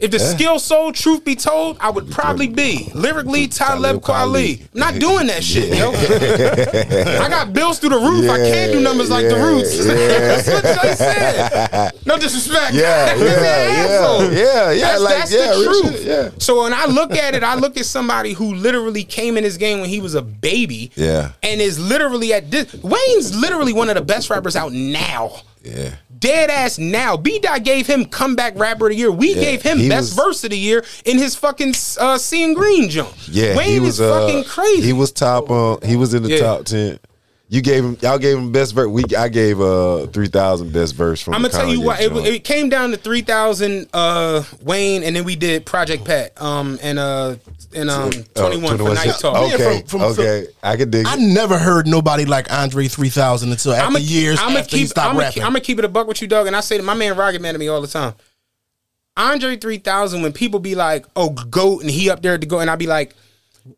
If the skill sold, truth be told, I would probably be lyrically Talib Talib Kweli. I'm not doing that shit, yo. I got bills through the roof. I can't do numbers like the yeah, Roots. That's what Jay said. No disrespect. Yeah, yeah, yeah, yeah, yeah. That's, like, that's yeah, the truth. shit, yeah. So when I look at it, I look at somebody who literally came in this game when he was a baby. Yeah. And is literally at this. Wayne's literally one of the best rappers out now. Yeah. Dead ass now. B Dot gave him comeback rapper of the year. We Yeah, gave him best was- verse of the year in his fucking uh, Seeing Green jump. Yeah, Wayne he was is uh, fucking crazy. He was top on. He was in the Yeah. top ten. You gave him. Y'all gave him best verse. We I gave uh three thousand best verse from. I'm gonna tell you Kanye what. It, it came down to three thousand uh, Wayne, and then we did Project Pat, um, and uh, and um, Oh, twenty one for 21 Night Talk. Okay, Yeah, from- from- okay, I can dig I it. never heard nobody like Andre 3000 until after I'm gonna years I'm after he keep. stopped I'm gonna rapping. keep, I'ma keep it a buck with you, dog. And I say to my man Rocket Man to me all the time. Andre 3000, when people be like, "Oh, goat," and he up there to go, and I be like,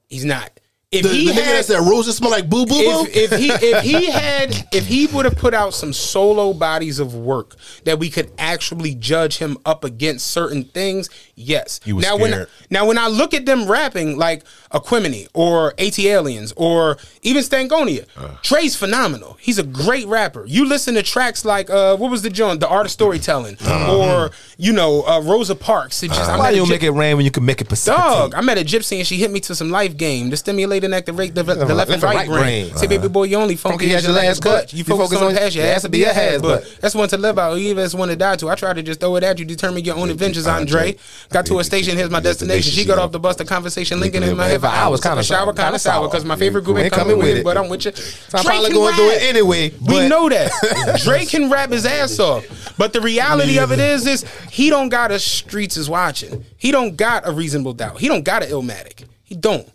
"He's not." If the, he the nigga had, that said roses smell like boo boo boo. if, if he if he had if he would have put out some solo bodies of work that we could actually judge him up against certain things, yes. He was now when now when I look at them rapping like Aquemini or ATLiens or even Stankonia, Trey's phenomenal. He's a great rapper. You listen to tracks like uh what was the joint, The Art of Storytelling, or you know uh, Rosa Parks. It just, I'm Why at a you gyp- make it rain when you can make it precipitate? Dog, I met a gypsy and she hit me to some life game to stimulate and activate the, the, left and right, brain. Say, uh-huh. baby boy, you only funky, as your last cut. You focus, on past your ass to be a has, but that's one to live out. You even one to die to. I tried to just throw it at you, determine your own adventures. Andre got to a station. Here's my destination. She got off the bus. The conversation linking in my head for hours. Kind of shower, kind of sour. Because my favorite group ain't coming with it, but I'm with you. I'm probably going through it anyway. We know that Drake can rap his ass off, but the reality of it is, is he don't got a streets is watching. He don't got a reasonable doubt. He don't got an illmatic. He don't.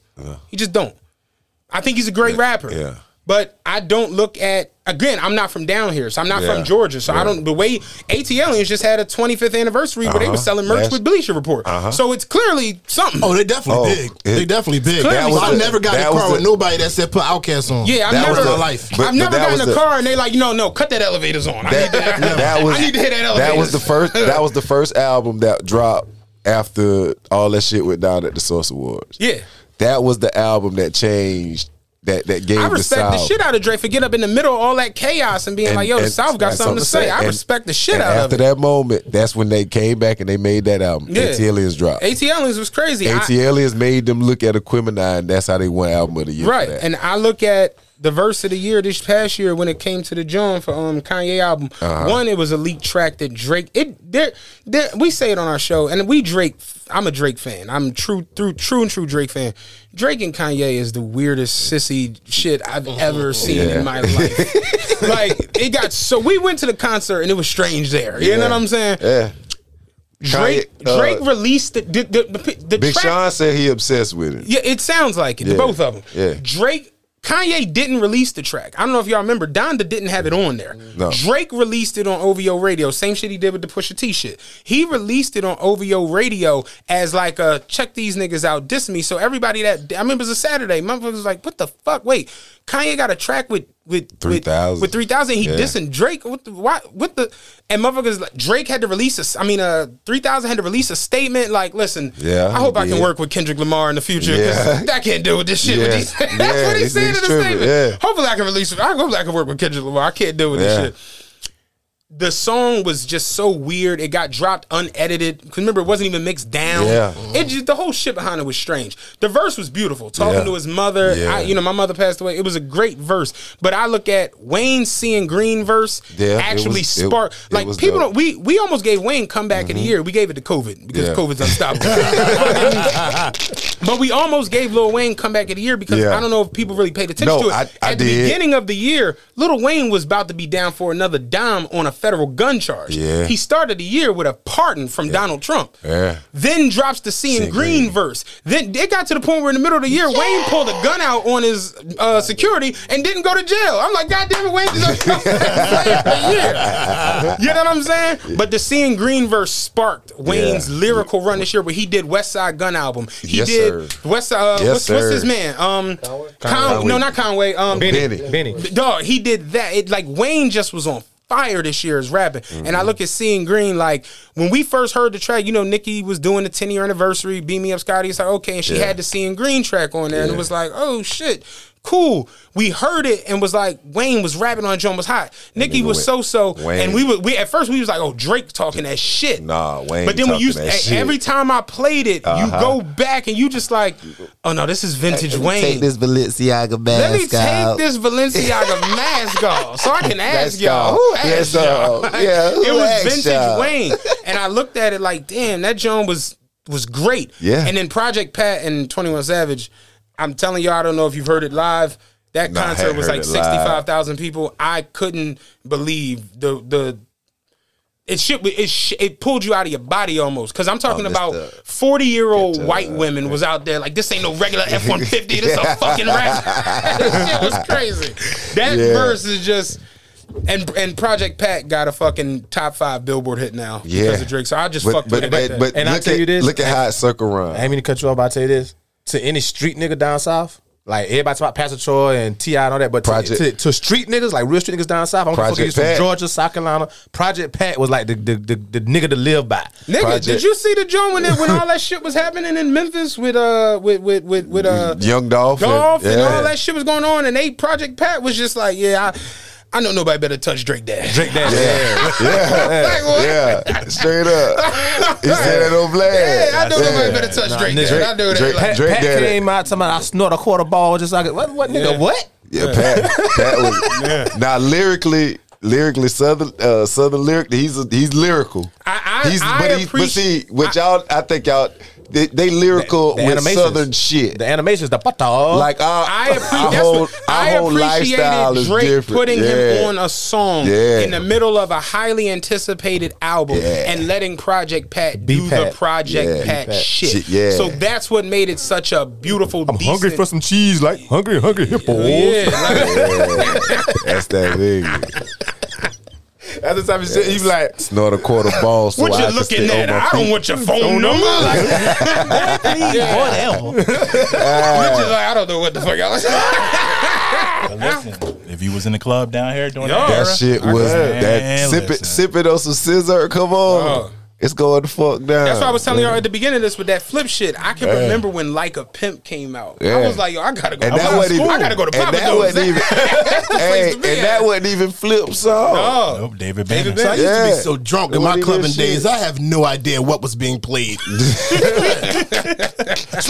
He just don't. I think he's a great rapper. yeah. But I don't look at again. I'm not from down here, so I'm not Yeah. from Georgia. So I don't. The way ATLiens just had a 25th anniversary where they Uh-huh. were selling merch That's- with Bleacher Report. So it's clearly something. oh, they definitely Oh, big. it- they definitely big. That was I the- never got in that a car the- with nobody that said put Outkast on. Yeah, I've that never, was my life. But- I've never but gotten in a the- car and they like, no, no, cut that elevators on. I need That, that. that was I need to hit that elevator. that was the first that was the first album that dropped after all that shit went down at the Source Awards. Yeah. That was the album that changed that that gave the I respect the South. shit out of Dre for getting up in the middle of all that chaos and being like, yo, the and South got that's something to say. I And- respect the shit and out after of it. that moment, that's when they came back and they made that album. Yeah. ATLiens dropped. ATLiens was crazy. I- ATLiens made them look at Aquemini, and that's how they won album of the year. right. And I look at the verse of the year this past year when it came to the John for um Kanye album. Uh-huh. One, it was a leaked track that Drake. It there there we say it on our show, and we Drake. I'm a Drake fan. I'm true through true and true Drake fan. Drake and Kanye is the weirdest sissy shit I've ever seen in my life. like it got so we went to the concert and it was strange there. You know what I'm saying? Yeah. Drake Kanye, uh, Drake released the the, the, the, the Big track. Sean said he obsessed with it. Yeah, it sounds like it. Yeah. Both of them. Yeah. Drake, Kanye didn't release the track. I don't know if y'all remember. Donda didn't have it on there. No. Drake released it on OVO Radio. Same shit he did with the Pusha T shit. He released it on OVO Radio as like a check these niggas out, diss me. So everybody that I remember it was a Saturday. Motherfuckers was like, what the fuck? Wait, Kanye got a track with with 3,000. with three thousand. He Yeah. dissing Drake. What the why? What the? And motherfuckers like Drake had to release a. I mean, uh, three thousand had to release a statement like, listen, Yeah, I hope I can work with Kendrick Lamar in the future. 'cause Yeah. I can't deal with this shit with Yeah. these. That's what he said in the statement. yeah. Hopefully, I can release it. I hope I can work with Kendrick Lamar. I can't deal with this shit. The song was just so weird. It got dropped unedited. Because remember, it wasn't even mixed down. Yeah. It just the whole shit behind it was strange. The verse was beautiful. Talking Yeah. to his mother. Yeah. I, you know, my mother passed away. It was a great verse. But I look at Wayne seeing Green verse Yeah, actually was- spark it like was people don't we we almost gave Wayne comeback of the mm-hmm. year. We gave it to COVID because Yeah. COVID's unstoppable. but we almost gave Lil Wayne comeback of the year because. I don't know if people really paid attention No, to it. I- I At the did. beginning of the year, Lil Wayne was about to be down for another dime on a federal gun charge. Yeah. He started the year with a pardon from Donald Trump. Yeah. Then drops the Seeing Seeing Green, Green. verse. Then it got to the point where in the middle of the year, Wayne pulled a gun out on his uh, security and didn't go to jail. I'm like, God damn it, Wayne just the. You know what I'm saying? But the Seeing Green verse sparked Wayne's Yeah. lyrical run this year where he did Westside Gunn album. He Yes, did sir. Westside uh, Yes, what's, what's his man? Um Con- no, not Conway. Um Benny. Benny. Dog, he did that. It like Wayne just was on fire this year is rapping. And I mm-hmm. look at Seeing Green, like when we first heard the track, you know, Nicki was doing the 10 year anniversary, Beam Me Up Scotty. It's like, okay, and she Yeah. had the Seeing Green track on there, and it was like, oh shit. Cool. We heard it and was like Wayne was rapping on John was hot. Nicki was so so, and we were we at first we was like, oh Drake talking that shit. Nah, Wayne But then when you shit. every time I played it, you Uh-huh. go back and you just like, oh no, this is vintage Wayne. Take this Balenciaga mask Let me take this Balenciaga mask off so I can ask Let's y'all. Who asked Yes, y'all? yeah, it was vintage y'all? Wayne, and I looked at it like, damn, that Joan was was great. Yeah. And then Project Pat and Twenty One Savage. I'm telling you, I don't know if you've heard it live. That No, concert was like sixty five thousand people. I couldn't believe the the. It shit. It sh- it pulled you out of your body almost because I'm talking this about forty year old Get, white women was out there like this ain't no regular F one fifty. This a fucking rap. this shit was crazy. That Yeah. verse is just. And and Project Pat got a fucking top five Billboard hit now Yeah. because of Drake. So I just But fucked but with but, it. but And I tell at, you this, look at how it circle run. I ain't mean to cut you off, but I tell you this. To any street nigga down south, like everybody talk about Pastor Troy and T.I. and all that, but to, to, to street niggas, like real street niggas down south, I'm gonna Project fucking from Georgia, South Carolina. Project Pat was like the the, the, the nigga to live by. Nigga, Project- did you see the joint when it, when all that shit was happening in Memphis with uh with with with, with uh Young Dolph, and- Dolph and yeah. all that shit was going on, and they Project Pat was just like, yeah, I, I know nobody better touch Drake Dad. Drake that Yeah, Like, what? yeah, straight up. He said it on blast. Yeah, I know nobody better touch Nah, Drake nigga. Dad. I know that. Drake- like, Pat, Drake Pat did came out talking about I snort a quarter ball just like what what nigga Yeah. what? Yeah, Pat. Pat was now lyrically, lyrically southern, uh, southern lyric. He's a, he's lyrical. I- I- he's, I but, he, but appreciate- see, what y'all, I think y'all, they, they lyrical The with animations. southern shit. The animations, the pata. like our, I, appre- our whole, what- our I whole lifestyle appreciated is Drake different. putting him on a song Yeah. in the middle of a highly anticipated album Yeah. and letting Project Pat Be do the Project Yeah. Pat, Be Pat. shit. Shit, yeah. So that's what made it such a beautiful, I'm decent, hungry for some cheese, like hungry, hungry hippo. Yeah, like- Yeah, that's that nigga. That's the type of shit. He be like, Snort a quarter ball. So what I you can looking at? on my I don't want your phone number. Like, whatever. Bitches like, I don't know what the fuck I was. Listen, if you was in the club down here doing Yo. that, That era, shit was Man, that sip it, listen. sip it on some scissor. Come on. It's going the fuck down. That's why I was telling y'all at the beginning of this with that flip shit. I can remember when Like a Pimp came out. I was like, yo, I gotta go. And I, that was wasn't school. even. I gotta go to and Papa that wasn't even. hey, to and at. that wasn't even flip song. Oh. Nope, David David Banner. So I used to be so drunk in my clubbing days. I have no idea what was being played. Swear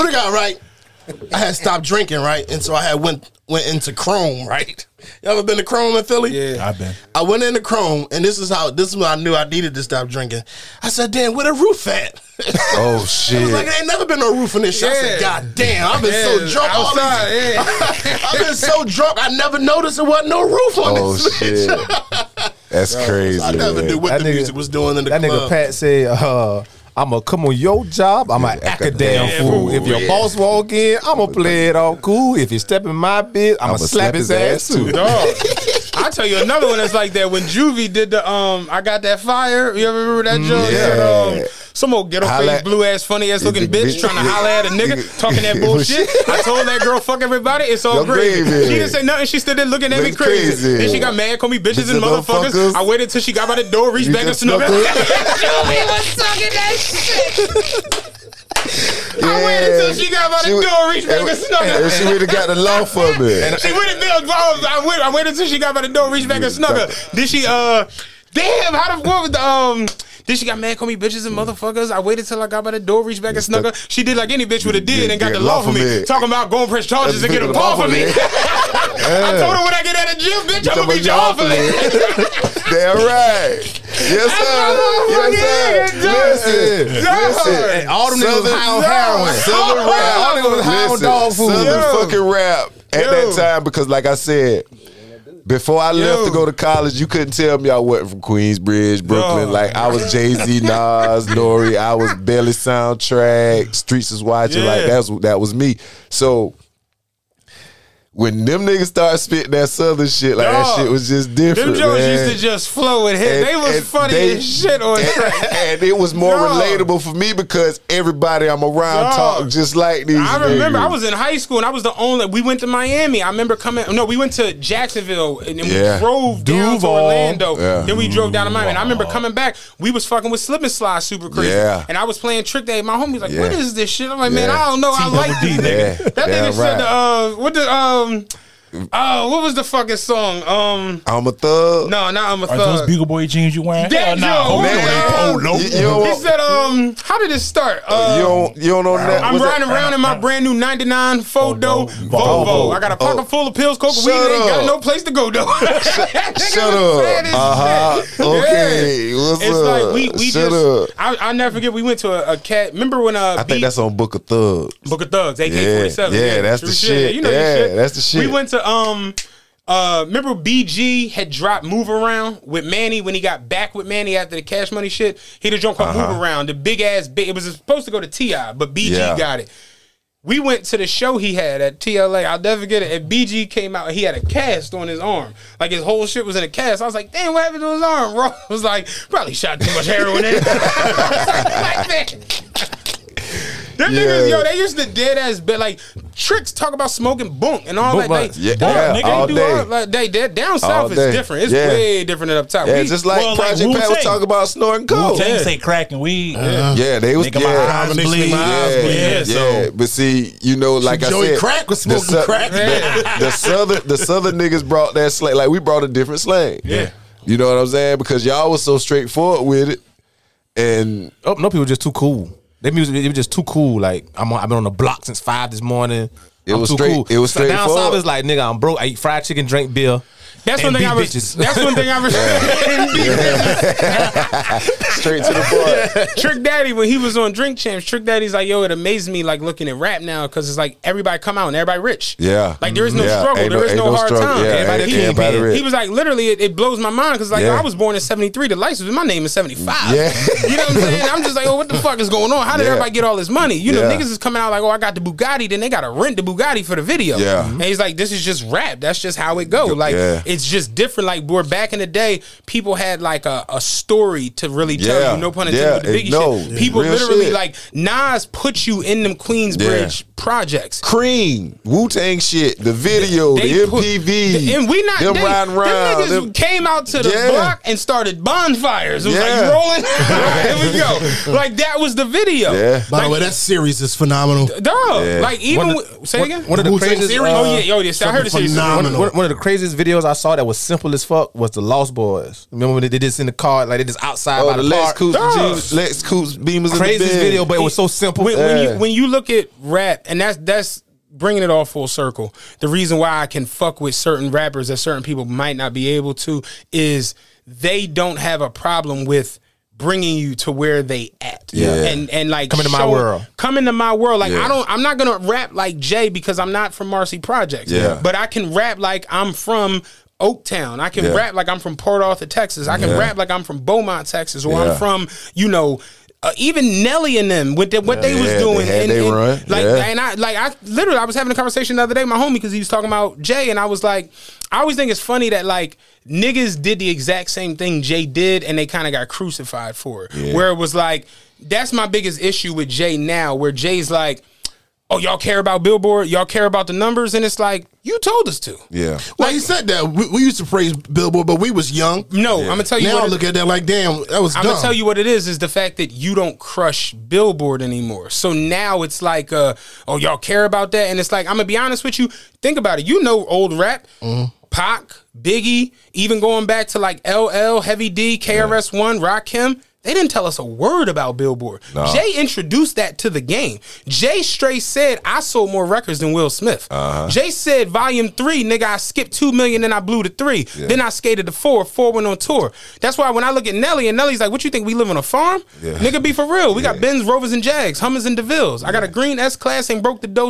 to God, right? I had stopped drinking, right? And so I had went went into Chrome, right? You ever been to Chrome in Philly? Yeah. I've been. I went into Chrome, and this is how this is when I knew I needed to stop drinking. I said, "Damn, where the roof at?" Oh shit! I was like, "There ain't never been no roof in this shit." I said, "God damn, I've been so Yeah, drunk all outside, these- yeah. I've been so drunk, I never noticed there wasn't no roof on oh this shit. bitch. That's crazy. I never man. knew what That the nigga- music was doing in the That nigga. Pat said, uh, I'ma come on your job, I'ma act a damn fool. fool, If your yeah. boss walk in, I'ma play it all cool. If he step in my bit, I'ma, I'ma slap, his, ass, too. Dog. I'll tell you another one that's like that. When Juvie did the um I got that fire. You ever remember that joke? Yeah. Said, um, some old ghetto Holla- face, blue ass, funny ass looking bitch Bitch. trying to holler at a nigga, talking that bullshit. I told that girl, fuck everybody, it's all Your gravy. gravy. She didn't say nothing, she stood there looking at me crazy. crazy. Then she got mad, called me bitches and motherfuckers. motherfuckers. I waited till she got by the door, reached You back and just snuck her. snuck Juvie was talking that shit. I waited till she got by the She door, reached back and- and snuck her. And she would have got the law for me. She went and built. I waited. I waited until she got by the door, reached back and snuck her. Did she? Uh, damn. How the what was the um? Did she got mad, call me bitches and hmm. motherfuckers? I waited till I got by the door, reached back and snuck her. She did like any bitch would have did and got the law for me. Talking about going press charges and get a call for me. I told her when I get out of jail, bitch, I'm gonna be jail for me. Damn right. Yes, sir. Yes, sir. Listen, listen. All them niggas was high on heroin. Southern All them niggas was high on dog food. Southern fucking rap at that time because, like I said, before I left to go to college, you couldn't tell me I wasn't from Queensbridge, Brooklyn. Like I was Jay Z, Nas, Nori. I was Belly soundtrack. Streets is watching. Like that's that was me. So. When them niggas started spitting that southern shit, like that shit was just different. jokes man. used to just flow and hit. And- they was and funny they- as shit on and, track. and it was more Dog. relatable for me because everybody I'm around Dog. talk just like these. I remember niggas. I was in high school and I was the only. We went to Miami. I remember coming. No, we went to Jacksonville and then Yeah. we drove down to Orlando. Yeah. Then we drove down to Miami. And I remember coming back. We was fucking with slip and slide super crazy. Yeah. And I was playing Trick Daddy. My homie was like, Yeah. "What is this shit?" I'm like, "Man, I don't know. I like this Yeah, nigga." That damn nigga said, right. "Uh, what the um." Oh, what was the fucking song? Um, I'm a thug. no, not I'm a Are those. Bugle Boy jeans you wearing? That Hell nah. joke. Oh, no, um, no. You, you don't, He said, um, how did it start? Uh, you don't, you don't know that. I'm what's that- riding around in my brand new 99 Fodo Volvo. Volvo. I got a pocket Oh. full of pills, coke, weed, and ain't got no place to go, though. Shut up. Uh huh. Okay. What's It's up? like we we Shut just up. I I never forget we went to a, a cat. Remember when uh I B- think that's on Book of Thugs. Book of Thugs, AK47. yeah, that's the shit. You know Yeah, that's the shit. We went to um uh remember BG had dropped Move Around with Mannie when he got back with Mannie after the cash money shit. He did a joint called Move Around, the big ass big it was supposed to go to T.I., but BG Uh-huh. Yeah. got it. We went to the show he had at TLA. I'll never forget it. And BG came out. He had a cast on his arm. Like his whole shit was in a cast. I was like, damn, what happened to his arm? Ross was like, probably shot too much heroin in it. like that. Them Yeah. niggas, yo, they used to dead ass bet like tricks talk about smoking bunk and all Bunk that. bunk. They, Yeah, bunk, yeah, nigga, all they do day. all like they, they down south is day. different. It's Yeah. way different than up top. Yeah, We- just like well, like Project Pat was talking about snorting coke. Wu-Tang say crack and weed. Yeah, they was Making yeah, my eyes bleed. my eyes yeah, bleed. Yeah, yeah, so- but see, you know, like I Joey said, Crack was the smoking crack. The, the southern, the southern niggas brought that slang. Like we brought a different slang. Yeah. you know what I'm saying? Because y'all was so straightforward with it, and Oh, no, people just too cool. Their music, it was just too cool. Like I'm, on, I've been on the block since five this morning. It I'm was too straight- cool. it was so down straightforward. south is like nigga, I'm broke. I eat fried chicken, drink beer. That's one thing I was. That's one thing I was. straight to the point. Trick Daddy, when he was on Drink Champs, Trick Daddy's like, yo, it amazed me like looking at rap now because it's like everybody come out and everybody rich. Yeah. Like there is no Yeah. struggle, Ain't there no- is no, hard struggle. time. Yeah, everybody, ain't- he, everybody rich. he was like, literally, it, it blows my mind because like yo, I was born in '73. The license, my name is '75. Yeah. you know what I'm saying? I'm just like, oh, what the fuck is going on? How did Yeah. everybody get all this money? You know, Yeah. niggas is coming out like, oh, I got the Bugatti, then they got to rent the Bugatti for the video. Yeah. and he's like, this is just rap. That's just how it go. Like Yeah. It's just different. Like where back in the day, people had like a, a story to really tell Yeah. you. No pun intended Yeah. with the Biggie No. shit. People Real literally shit. like Nas put you in them Queensbridge projects. Cream, Wu Tang shit, the video, They the put- MPV, and we not them they, riding them niggas them- came out to the Yeah. block and started bonfires. It was like Yeah. you rolling. Here we go. Like that was the video. Yeah. By the way, that series is phenomenal. Dog. Yeah. Like even One with- of- say one- again. one of the Wu-Tang craziest. series? uh, oh yeah, yo, yes, I heard it. something say- phenomenal. One, one of the craziest videos I saw that was simple as fuck was the Lost Boyz. Remember when they did this in the car, like they just outside Oh, by the the, Lex park? Coops, Dog. Jeeps, Lex Coops, Beamers, in the Craziest video, but it was so simple. when, when Yeah. you when you look at rap, and that's that's bringing it all full circle. The reason why I can fuck with certain rappers that certain people might not be able to is they don't have a problem with bringing you to where they at. Yeah. And and like Come into my world. Come into my world. Like Yeah. I don't I'm not gonna rap like Jay because I'm not from Marcy Projects. Yeah. But I can rap like I'm from Oaktown. I can Yeah. rap like I'm from Port Arthur, Texas. I can Yeah. rap like I'm from Beaumont, Texas, or Yeah. I'm from, you know, uh, even Nelly and them with the, what they was they doing. had and, they and, run. Like, Yeah. and I like I literally I was having a conversation the other day with my homie because he was talking about Jay, and I was like, I always think it's funny that like niggas did the exact same thing Jay did, and they kind of got crucified for it. Where it was like, that's my biggest issue with Jay now, where Jay's like. Oh, y'all care about Billboard? Y'all care about the numbers? And it's like, you told us to. Yeah. Well, he said that we, we used to praise Billboard, but we was young. No, I'm gonna tell you now what I it- look at that like, damn, that was I'm dumb. gonna tell you what it is: is the fact that you don't crush Billboard anymore. So now it's like, uh, oh, y'all care about that, and it's like, I'm gonna be honest with you. Think about it. You know, old rap, Pac, Biggie, even going back to like LL, Heavy D, KRS One, Rakim. They didn't tell us a word about Billboard. Jay introduced that to the game. Jay straight said, I sold more records than Will Smith. Uh-huh. Jay said, Volume 3, nigga, I skipped 2 million, then I blew to 3. Then I skated to 4, 4 went on tour. That's why when I look at Nelly, and Nelly's like, what you think, we live on a farm? Yeah. Nigga, be for real. We got Benz, Rovers, and Jags, Hummers, and DeVilles. I got a green S-Class and broke the dough.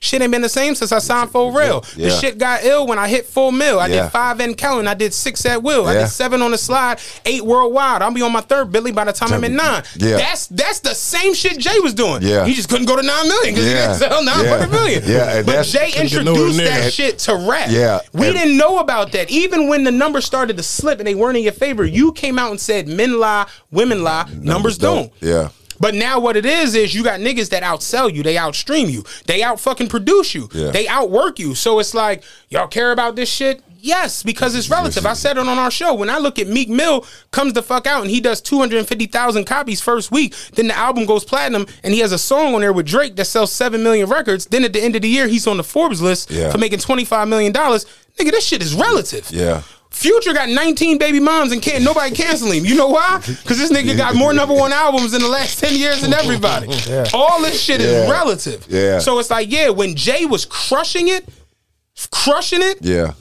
Shit ain't been the same since I signed full rail. The shit got ill when I hit full mill. I Yeah. did 5 and counting. I did 6 at will. I did 7 on the slide, 8 worldwide. I'll be on my third Billy by the time I'm at 9. Yeah. That's that's the same shit Jay was doing. Yeah. He just couldn't go to 9 million because Yeah. he didn't sell 9 Yeah. fucking million. Yeah, and But Jay Couldn't get nowhere introduced that that. shit to rap. Yeah. We And- didn't know about that. Even when the numbers started to slip and they weren't in your favor, you came out and said men lie, women lie, numbers, don't. Yeah. But now what it is is you got niggas that outsell you, they outstream you, they out fucking produce you, Yeah. they outwork you. So it's like y'all care about this shit. Yes, because it's relative. I said it on our show. When I look at Meek Mill comes the fuck out and he does 250,000 copies first week, then the album goes platinum and he has a song on there with Drake that sells 7 million records. Then at the end of the year, he's on the Forbes list Yeah. for making $25 million. Nigga, this shit is relative. Yeah. Future got 19 baby moms and can't nobody cancel him. You know why? Because this nigga got more number one albums in the last 10 years than everybody. All this shit is relative. Yeah. So it's like, yeah, when Jay was crushing it, crushing it, Yeah.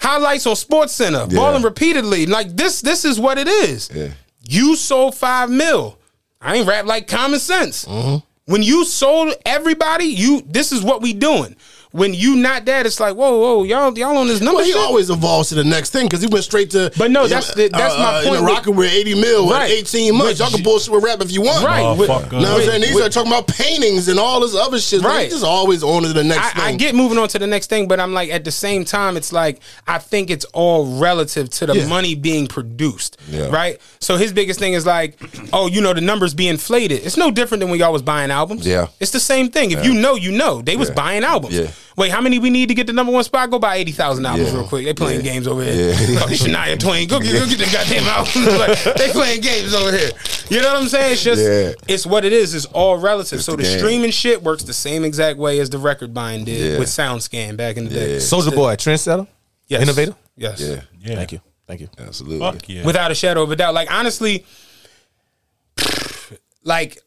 Highlights on Sports Center, balling repeatedly. Like this, this is what it is. Yeah. You sold five mil. I ain't rap like common sense. Mm-hmm. When you sold everybody, you this is what we doing. When you not that, it's like, whoa, whoa, y'all, y'all on this number Well, he shit? always evolves to the next thing because he went straight to. But no, that's the- that's uh, my uh, In point the with- rocket with eighty mil Right. in eighteen months. With- Y'all can bullshit with rap if you want. Right. with- Motherfucker. You know what I'm saying? These with- are talking about paintings and all this other shit. Right. Right. He's just always on to the next I, I thing. get moving on to the next thing, but I'm like at the same time, it's like I think it's all relative to the Yeah. money being produced, Yeah. right? So his biggest thing is like, oh, you know, the numbers be inflated. It's no different than when y'all was buying albums. Yeah. it's the same thing. If you know, you know. They was Yeah. buying albums. Yeah. Wait, how many we need to get the number one spot? Go buy eighty thousand albums Yeah. real quick. They playing Yeah. games over here. Yeah. Fucking oh, Shania Twain, go get, go get the goddamn albums. Like, they playing games over here. You know what I'm saying? It's just Yeah. it's what it is. It's all relative. so the the streaming shit works the same exact way as the record buying did Yeah. with SoundScan back in the day. Soulja Boy, trendsetter, Yes. innovator. Yes. Yeah. Yeah. Thank you, thank you. Absolutely. Fuck yeah. Without a shadow of a doubt. Like honestly, like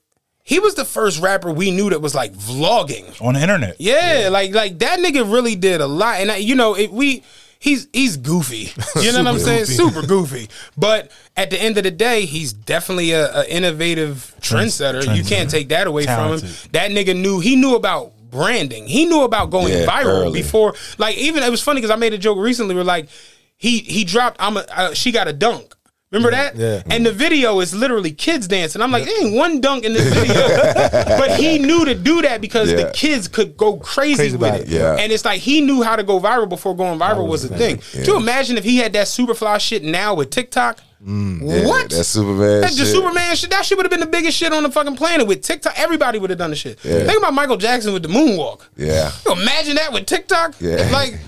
he was the first rapper we knew that was like vlogging. on the internet. Yeah, like like that nigga really did a lot, and I, you know it, we. He's he's goofy, you know what I'm saying? Super goofy, but at the end of the day, he's definitely a, a innovative trendsetter. You can't take that away from him. That nigga knew he knew about branding. He knew about going Yeah, viral early. before. Like even it was funny because I made a joke recently where like he he dropped I'm a uh, she got a dunk. Remember that? Yeah. And the video is literally kids dancing. I'm like, there ain't one dunk in this video. but he knew to do that because Yeah. the kids could go crazy, Crazy with it. it, yeah. And it's like he knew how to go viral before going viral was, a thing. Could you imagine if he had that Superfly shit now with TikTok? Mm, yeah, what? That Superman That's the shit. Superman shit. That shit would have been the biggest shit on the fucking planet with TikTok. Everybody would have done the shit. Think about Michael Jackson with the moonwalk. Yeah. You imagine that with TikTok? Yeah. Like,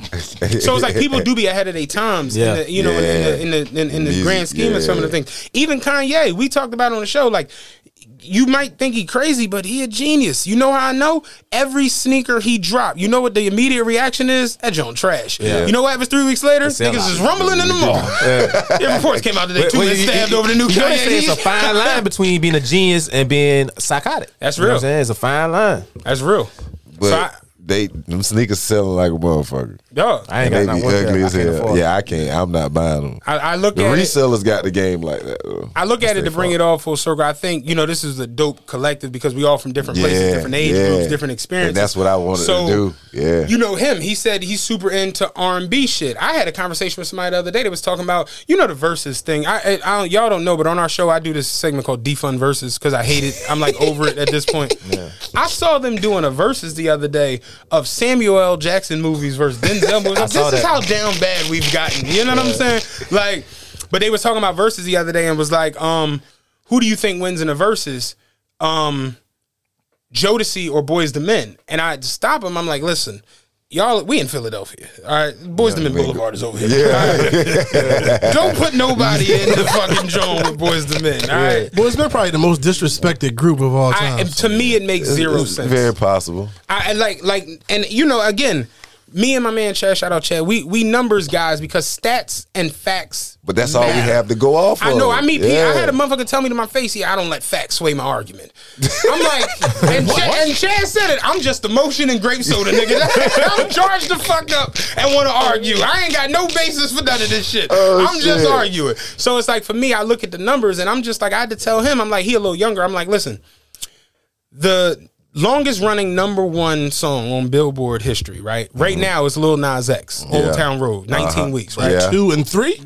so it's like people do be ahead of their times. Yeah. In the, you know, in the in the in, in the Music, grand scheme of some of the things. Even Kanye, we talked about on the show. Like, you might think he crazy, but he a genius. You know how I know? Every sneaker he dropped, you know what the immediate reaction is? That joint trash. Yeah. You know what happens three weeks later? sell Niggas is rumbling in the mall. Yeah. reports came out today. Two but men you- stabbed you- over the new you know Kanye. say it's a fine line between being a genius and being psychotic. That's You know what real. I'm saying? It's a fine line. That's real. But so I, they them sneakers selling like a motherfucker. Dog. I ain't They got be not ugly as hell. Yeah, I can't. I'm not buying them. I, I look The at it. resellers got the game like that. Though. I look at it That's to bring their it all full circle. I think you know this is a dope collective because we all from different places, different age yeah. groups, different experiences. And that's what I wanted to do. Yeah. you know him. He said he's super into R and B shit. I had a conversation with somebody the other day that was talking about you know the verses thing. I, I, I don't, y'all don't know, but on our show I do this segment called defund verses because I hate it. I'm like over it at this point. I saw them doing a verses the other day of Samuel L. Jackson movies versus Denzel movies. This saw is that. how down bad we've gotten. You know what I'm saying? Like, but they was talking about verses the other day and was like, um, who do you think wins in the verses? Um, Jodeci or Boyz II Men? And I had to stop him. I'm like, listen, y'all, we in Philadelphia. All right, Boyz II Men Boulevard is over here. All right? Don't put nobody in the fucking zone with Boyz II Men. All right. Well, it's probably the most disrespected group of all time. and to me, it makes zero It's sense. Very possible. I, I like like and you know again, me and my man Chad, shout out Chad. We we numbers guys because stats and facts. But that's all we have to go off I of. know. I meet people. I had a motherfucker tell me to my face, "Yeah, I don't let facts sway my argument." I'm like, and, Chad, and Chad said it. I'm just emotion and grape soda, nigga. I'm charged the fuck up and want to argue. I ain't got no basis for none of this shit. Oh, I'm just arguing. So it's like for me, I look at the numbers and I'm just like, I had to tell him. I'm like, he a little younger. I'm like, listen, the longest running number one song on Billboard history, right? Right now it's Lil Nas X, Old Mm-hmm. Yeah. Town Road, 19 Uh-huh. weeks, right? Yeah. Two and three.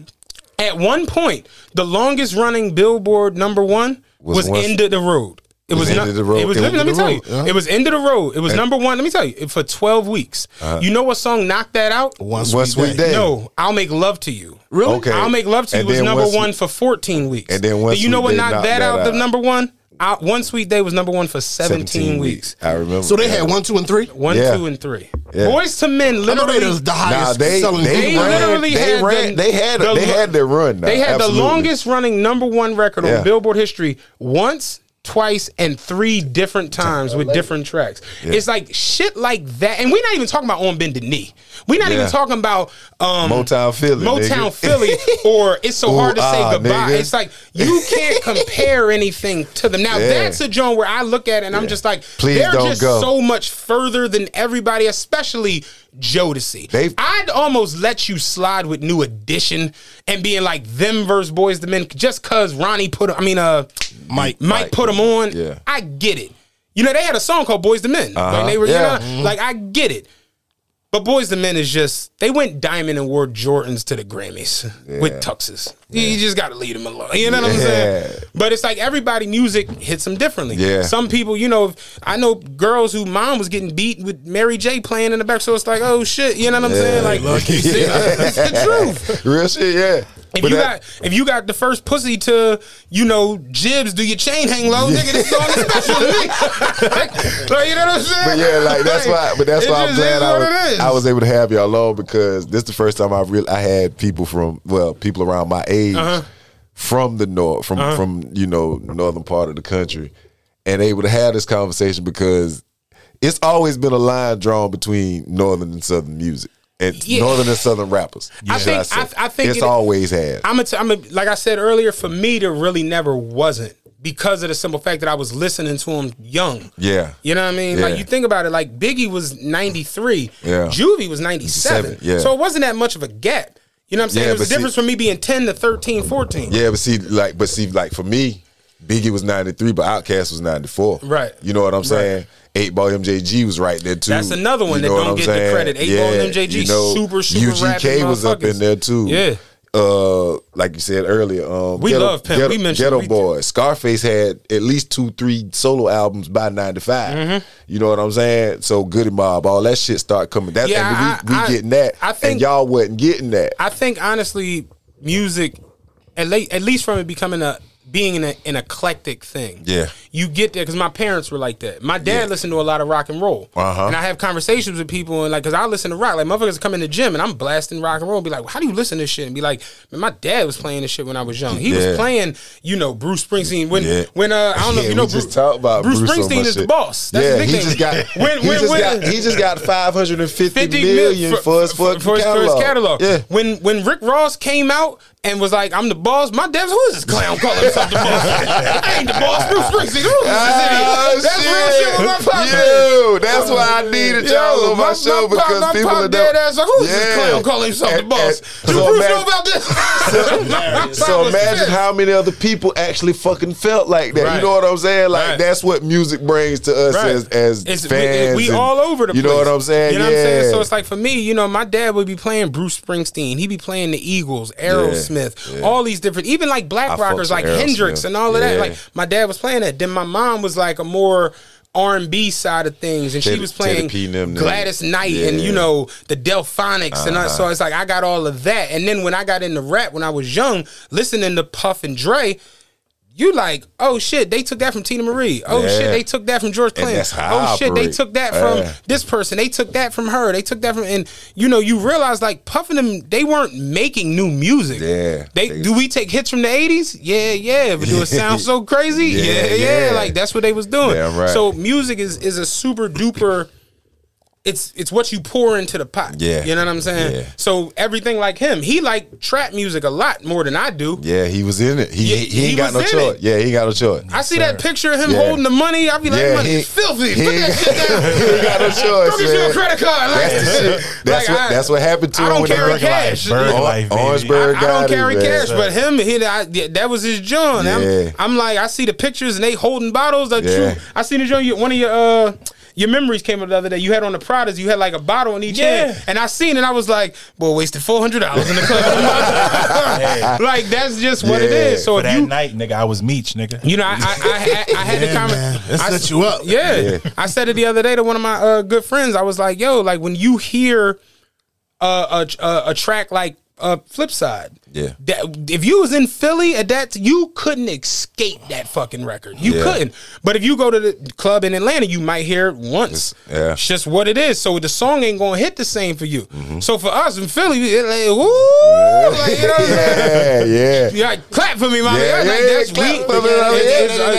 At one point, the longest running Billboard number one Was was, End of the Road. It was, End not, of the Road. It was. End Let me, of let me the tell Road, you. yeah. It was end of the road. It was number one. Let me tell you. For twelve weeks. Uh-huh. You know what song knocked that out? One One sweet, sweet day. day. No, I'll make love to you. Really? Okay. I'll make love to you was number One Sweet- one for fourteen weeks. And then One you know what knocked knocked that that out? The number one. Out, one sweet day was number one for seventeen, weeks. I remember. So they had one, two, and three. One, Yeah. two, and three. Yeah. Boyz II Men I know they literally. was the Nah, highest they selling they, They group. ran, literally they had ran, the- they had the they had their run. Now. They had Absolutely. the longest running number one record Yeah. on Billboard history once, twice, and three different times with different tracks. It's like shit like that. And we're not even talking about On Bended Knee. We're not Yeah. even talking about um, Motown Philly. Motown nigga. Philly or It's So Ooh, Hard to Say ah, Goodbye. nigga. It's like you can't compare anything to them. Now Yeah. that's a joint where I look at it and I'm just like, Please they're don't just go. so much further than everybody, especially Jodeci. They've- I'd almost let you slide with New Edition and being like them versus Boyz II Men just cause Ronnie put I mean uh Mike Mike, Mike. put them on. Yeah. I get it. You know they had a song called Boys the Men. Like they were Yeah. you know, like I get it. But Boyz II Men is just they went diamond and wore Jordans to the Grammys with tuxes. You- You just gotta leave them alone. You know what I'm saying? But it's like everybody music hits them differently. Yeah. Some people, you know, I know girls who mom was getting beat with Mary J playing in the back, so it's like, oh shit, you know what I'm saying? Like it's the truth. Real shit, yeah. If But you that- got if you got the first pussy to, you know, Jibbs, do your chain hang low, nigga, this song is special to me. like, you know what I'm saying? But yeah, like that's why. But that's it why I'm glad I was. I was able to have y'all on because this is the first time I really I had people from well people around my age Uh-huh. from the north from from you know northern part of the country, and able to have this conversation because it's always been a line drawn between northern and southern music. And Yeah. northern and southern rappers. I think- say. I- I think it's it- always had. I'm a t- I'm a, like I said earlier, for me, there really never wasn't because of the simple fact that I was listening to him young. Yeah. You know what I mean? Yeah. Like you think about it, like Biggie was 93, Yeah. Juvie was 97. yeah. So it wasn't that much of a gap. You know what I'm saying? Yeah, There was a but see- difference from me being 10 to 13, 14. Yeah, but see, like, but see, like for me, Biggie was ninety three, but Outkast was ninety four. Right. You know what I'm saying? Eight Ball MJG was right there too. That's another one You that don't get the credit. Eight Ball and MJG, super, super UGK was up in there too. Yeah. Uh, like you said earlier, um, We love Pimp. Ghetto, We mentioned- Ghetto we- Boy. Scarface had at least two, three solo albums by '95. Mm-hmm. You know what I'm saying? So Goodie Mob, all that shit start coming. That Yeah, and we, I- we getting that, I think- and y'all wasn't getting that. I think honestly, music, at, le- at least from it becoming a being an, an eclectic thing. Yeah. you get there because my parents were like that. My dad listened to a lot of rock and roll, Uh-huh. and I have conversations with people and like because I listen to rock. Like motherfuckers come in the gym and I'm blasting rock and roll. And be like, how do you listen to this shit? And be like, man, my dad was playing this shit when I was young. He Yeah. was playing, you know, Bruce Springsteen when Yeah. when uh I don't know if you know Bruce, about Bruce, Springsteen is the boss. That's yeah, the big he just got when he when just when got he just got five hundred and fifty 50 million mil- for his fucking for for his catalog. catalog. Yeah, When when Rick Ross came out, and was like, "I'm the boss." My devs, who is this clown calling himself the boss? I ain't the boss. Bruce Springsteen. Who is this ah, Oh, idiot? That's real shit with my pop. Yo, that's why I needed y'all on my, show pop- because my people pop are dead ass. Like, who is this Yeah. clown calling himself the boss? and- Do so Bruce imagine- know about this? So imagine how many other people actually fucking felt like that. Right. You know what I'm saying? Like Right. that's what music brings to us Right. as as It's, we- fans. we, and- all over the You place. know what I'm saying? You know yeah. what I'm saying? So it's like for me, you know, my dad would be playing Bruce Springsteen. He'd be playing the Eagles, Aerosmith, all these different, even like black I rockers like Hendrix and all of Yeah. that. Like my dad was playing that. Then my mom was like a more R and B side of things, and she was playing Gladys Knight and you know the Delfonics, and I, Uh-huh. so it's like I got all of that. And then when I got into rap when I was young, listening to Puff and Dre. You like, oh shit, they took that from Teena Marie. Oh Yeah. shit, they took that from George Clinton. that's how oh, I oh shit, they took that from Yeah. this person. They took that from her. They took that from and you know, you realize like puffing them, they weren't making new music. Yeah. They, They- do we take hits from the eighties? Yeah, yeah. But do it sound so crazy? Yeah, yeah, yeah, yeah. Like that's what they was doing. Damn right. So music is is a super duper it's it's what you pour into the pot. Yeah. You know what I'm saying? Yeah. So everything like him, he like trap music a lot more than I do. Yeah, he was in it. He Yeah, he, he ain't got no was choice. it. Yeah, he got no choice. I see that picture of him Yeah. holding the money. I be like, Yeah, money he- is filthy. he Put that shit down. he ain't got no choice, Go get you man. a credit card. Like, That's the shit. That's like, what I- that's what happened to I him don't when they carry broke cash. Bird Or- life. Orangeburg I, I don't it, carry man. cash, but him, he, I, yeah, that was his John. Yeah. I'm, I'm like, I see the pictures and they holding bottles. That Yeah. I seen the John. One of your uh, your memories came up the other day. You had on the Pradas. You had like a bottle in each Yeah. hand, and I seen it. I was like, boy, wasted four hundred dollars in the club. like that's just what it Yeah. is. So For if that you, night, nigga, I was Meech, nigga. you know, I I, I, I, I had the Yeah, comment. man. That I- set you up. Yeah. I said it the other day to one of my uh, good friends. I was like, yo, like when you hear uh, a, a a track like uh, Flip Side, Yeah. that, if you was in Philly at that, you couldn't escape that fucking record. You Yeah. couldn't. But if you go to the club in Atlanta, you might hear it once. Yeah. It's just what it is. So the song ain't gonna hit the same for you. Mm-hmm. So for us in Philly, it like, woo, like, you know what I'm saying? Yeah, yeah. Yeah, clap for me, mommy. Yeah, like, yeah, that's clap we. for me, mommy. It's- it's, uh,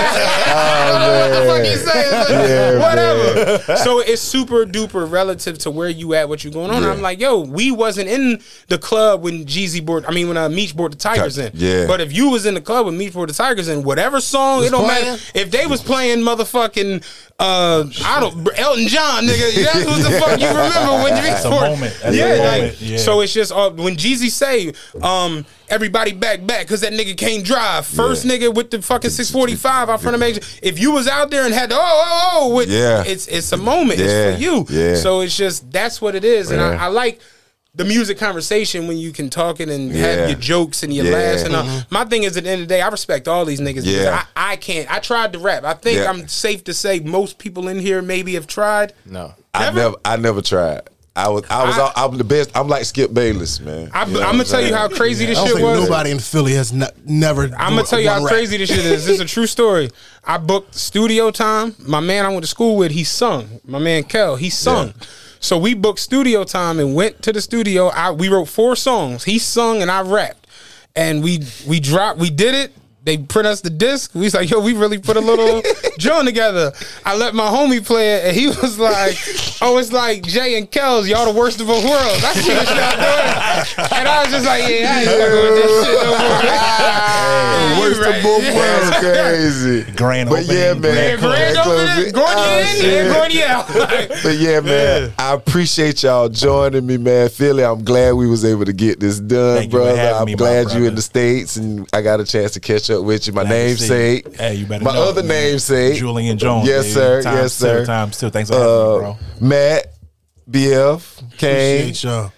What the fuck you saying? Whatever. So it's super duper relative to where you at, what you going on. I'm like, yo, we wasn't in the club when Jeezy bought. I mean, when uh, Meech brought the Tigers in. Yeah. But if you was in the club with Meech brought the Tigers in, whatever song, it don't playing? matter. If they was playing motherfucking. Uh, I don't Elton John, nigga. That's what the fuck you remember when you That's a bought- moment. That's a yeah, like. Yeah. so it's just uh, when Jeezy say, um, everybody back back because that nigga can't drive. First Yeah. nigga with the fucking six forty five out front of Major. If you was out there and had the oh oh oh, with, Yeah. it's it's a moment. Yeah. It's for you. Yeah. So it's just that's what it is, and Yeah. I, I like. The music conversation when you can talk it and Yeah. have your jokes and your Yeah. laughs and all. Mm-hmm. my thing is at the end of the day I respect all these niggas because Yeah. I, I can't I tried to rap I think Yeah. I'm safe to say most people in here maybe have tried No. I Never? never I never tried. I was I was I- I'm the best. I'm like Skip Bayless, man. I, You know I'm gonna tell you how crazy I this don't shit think was nobody in Philly has ne- never. I'm gonna tell you how crazy this shit is. This is a true story. I booked studio time. My man I went to school with, he sung. My man Kel, he sung. So we booked studio time and went to the studio. I we wrote four songs. He sung and I rapped. And we we dropped. We did it. They print us the disc. We was like, yo, we really put a little joint together. I let my homie play it, and he was like, oh, it's like Jay and Kells, y'all the worst of both worlds. I see what y'all doing. And I was just like, yeah, I ain't fucking with this shit no more. Worst Right. of both Yeah. worlds, crazy. Grand but opening, yeah, man. Yeah, grand opening, it. going Oh, in shit. and going out. Like, But yeah, man, I appreciate y'all joining me, man. Philly, I'm glad we was able to get this done, Thank you for brother. I'm me, my glad you brother. in the states, and I got a chance to catch up with you. My Glad namesake. Hey, you better my know, other man. namesake, Julian Jones. Yes, baby. sir. Times yes, two, sir. times two. Thanks for having me, Uh, bro. Matt, BF, Cain, Appreciate y'all.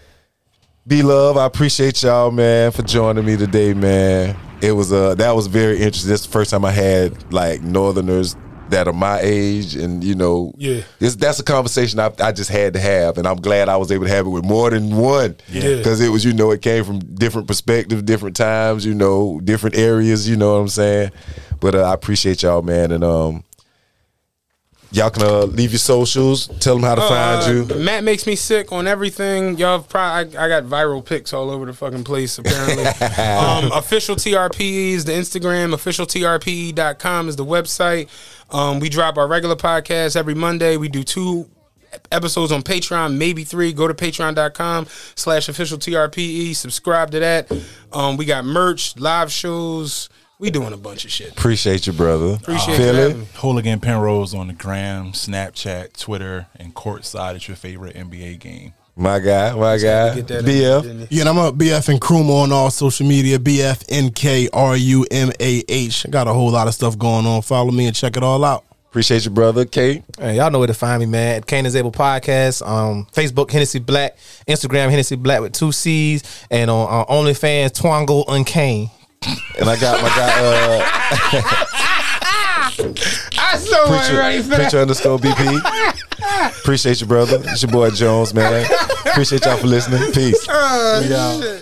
B Love, I appreciate y'all, man, for joining me today, man. It was uh that was very interesting. This is the first time I had like Northerners that are my age, and you know, Yeah. this that's a conversation I, I just had to have, and I'm glad I was able to have it with more than one. Yeah. because it was you know it came from different perspectives, different times, you know, different areas. You know what I'm saying? But uh, I appreciate y'all, man, and um. Y'all can uh, leave your socials. Tell them how to find you. Uh, Matt makes me sick on everything. Y'all probably I, I got viral pics all over the fucking place apparently. um, official TRP is the Instagram. Officialtrpe.com is the website. Um, we drop our regular podcast every Monday. We do two episodes on Patreon, maybe three. Go to patreon.com slash official TRPE. Subscribe to that. Um, we got merch, live shows. We doing a bunch of shit. Appreciate you, brother. Appreciate Feel you it? having me. Hooligan Penrose on the gram, Snapchat, Twitter, and courtside at your favorite NBA game. My guy, my guy. Get that in, BF. Yeah, and I'm a BF Nkrumah on all social media. BF N K R U M A H. I got a whole lot of stuff going on. Follow me and check it all out. Appreciate you, brother. Kate. Hey, y'all know where to find me, man. At Cain is Able Podcast, um, Facebook Hennessy Black, Instagram Hennessy Black with two C's, and on uh, OnlyFans Twango Uncane. And I got my guy, uh, I so preacher, ready for that. preacher underscore BP. Appreciate you, brother. It's your boy Jones, man. Appreciate y'all for listening. Peace. Oh.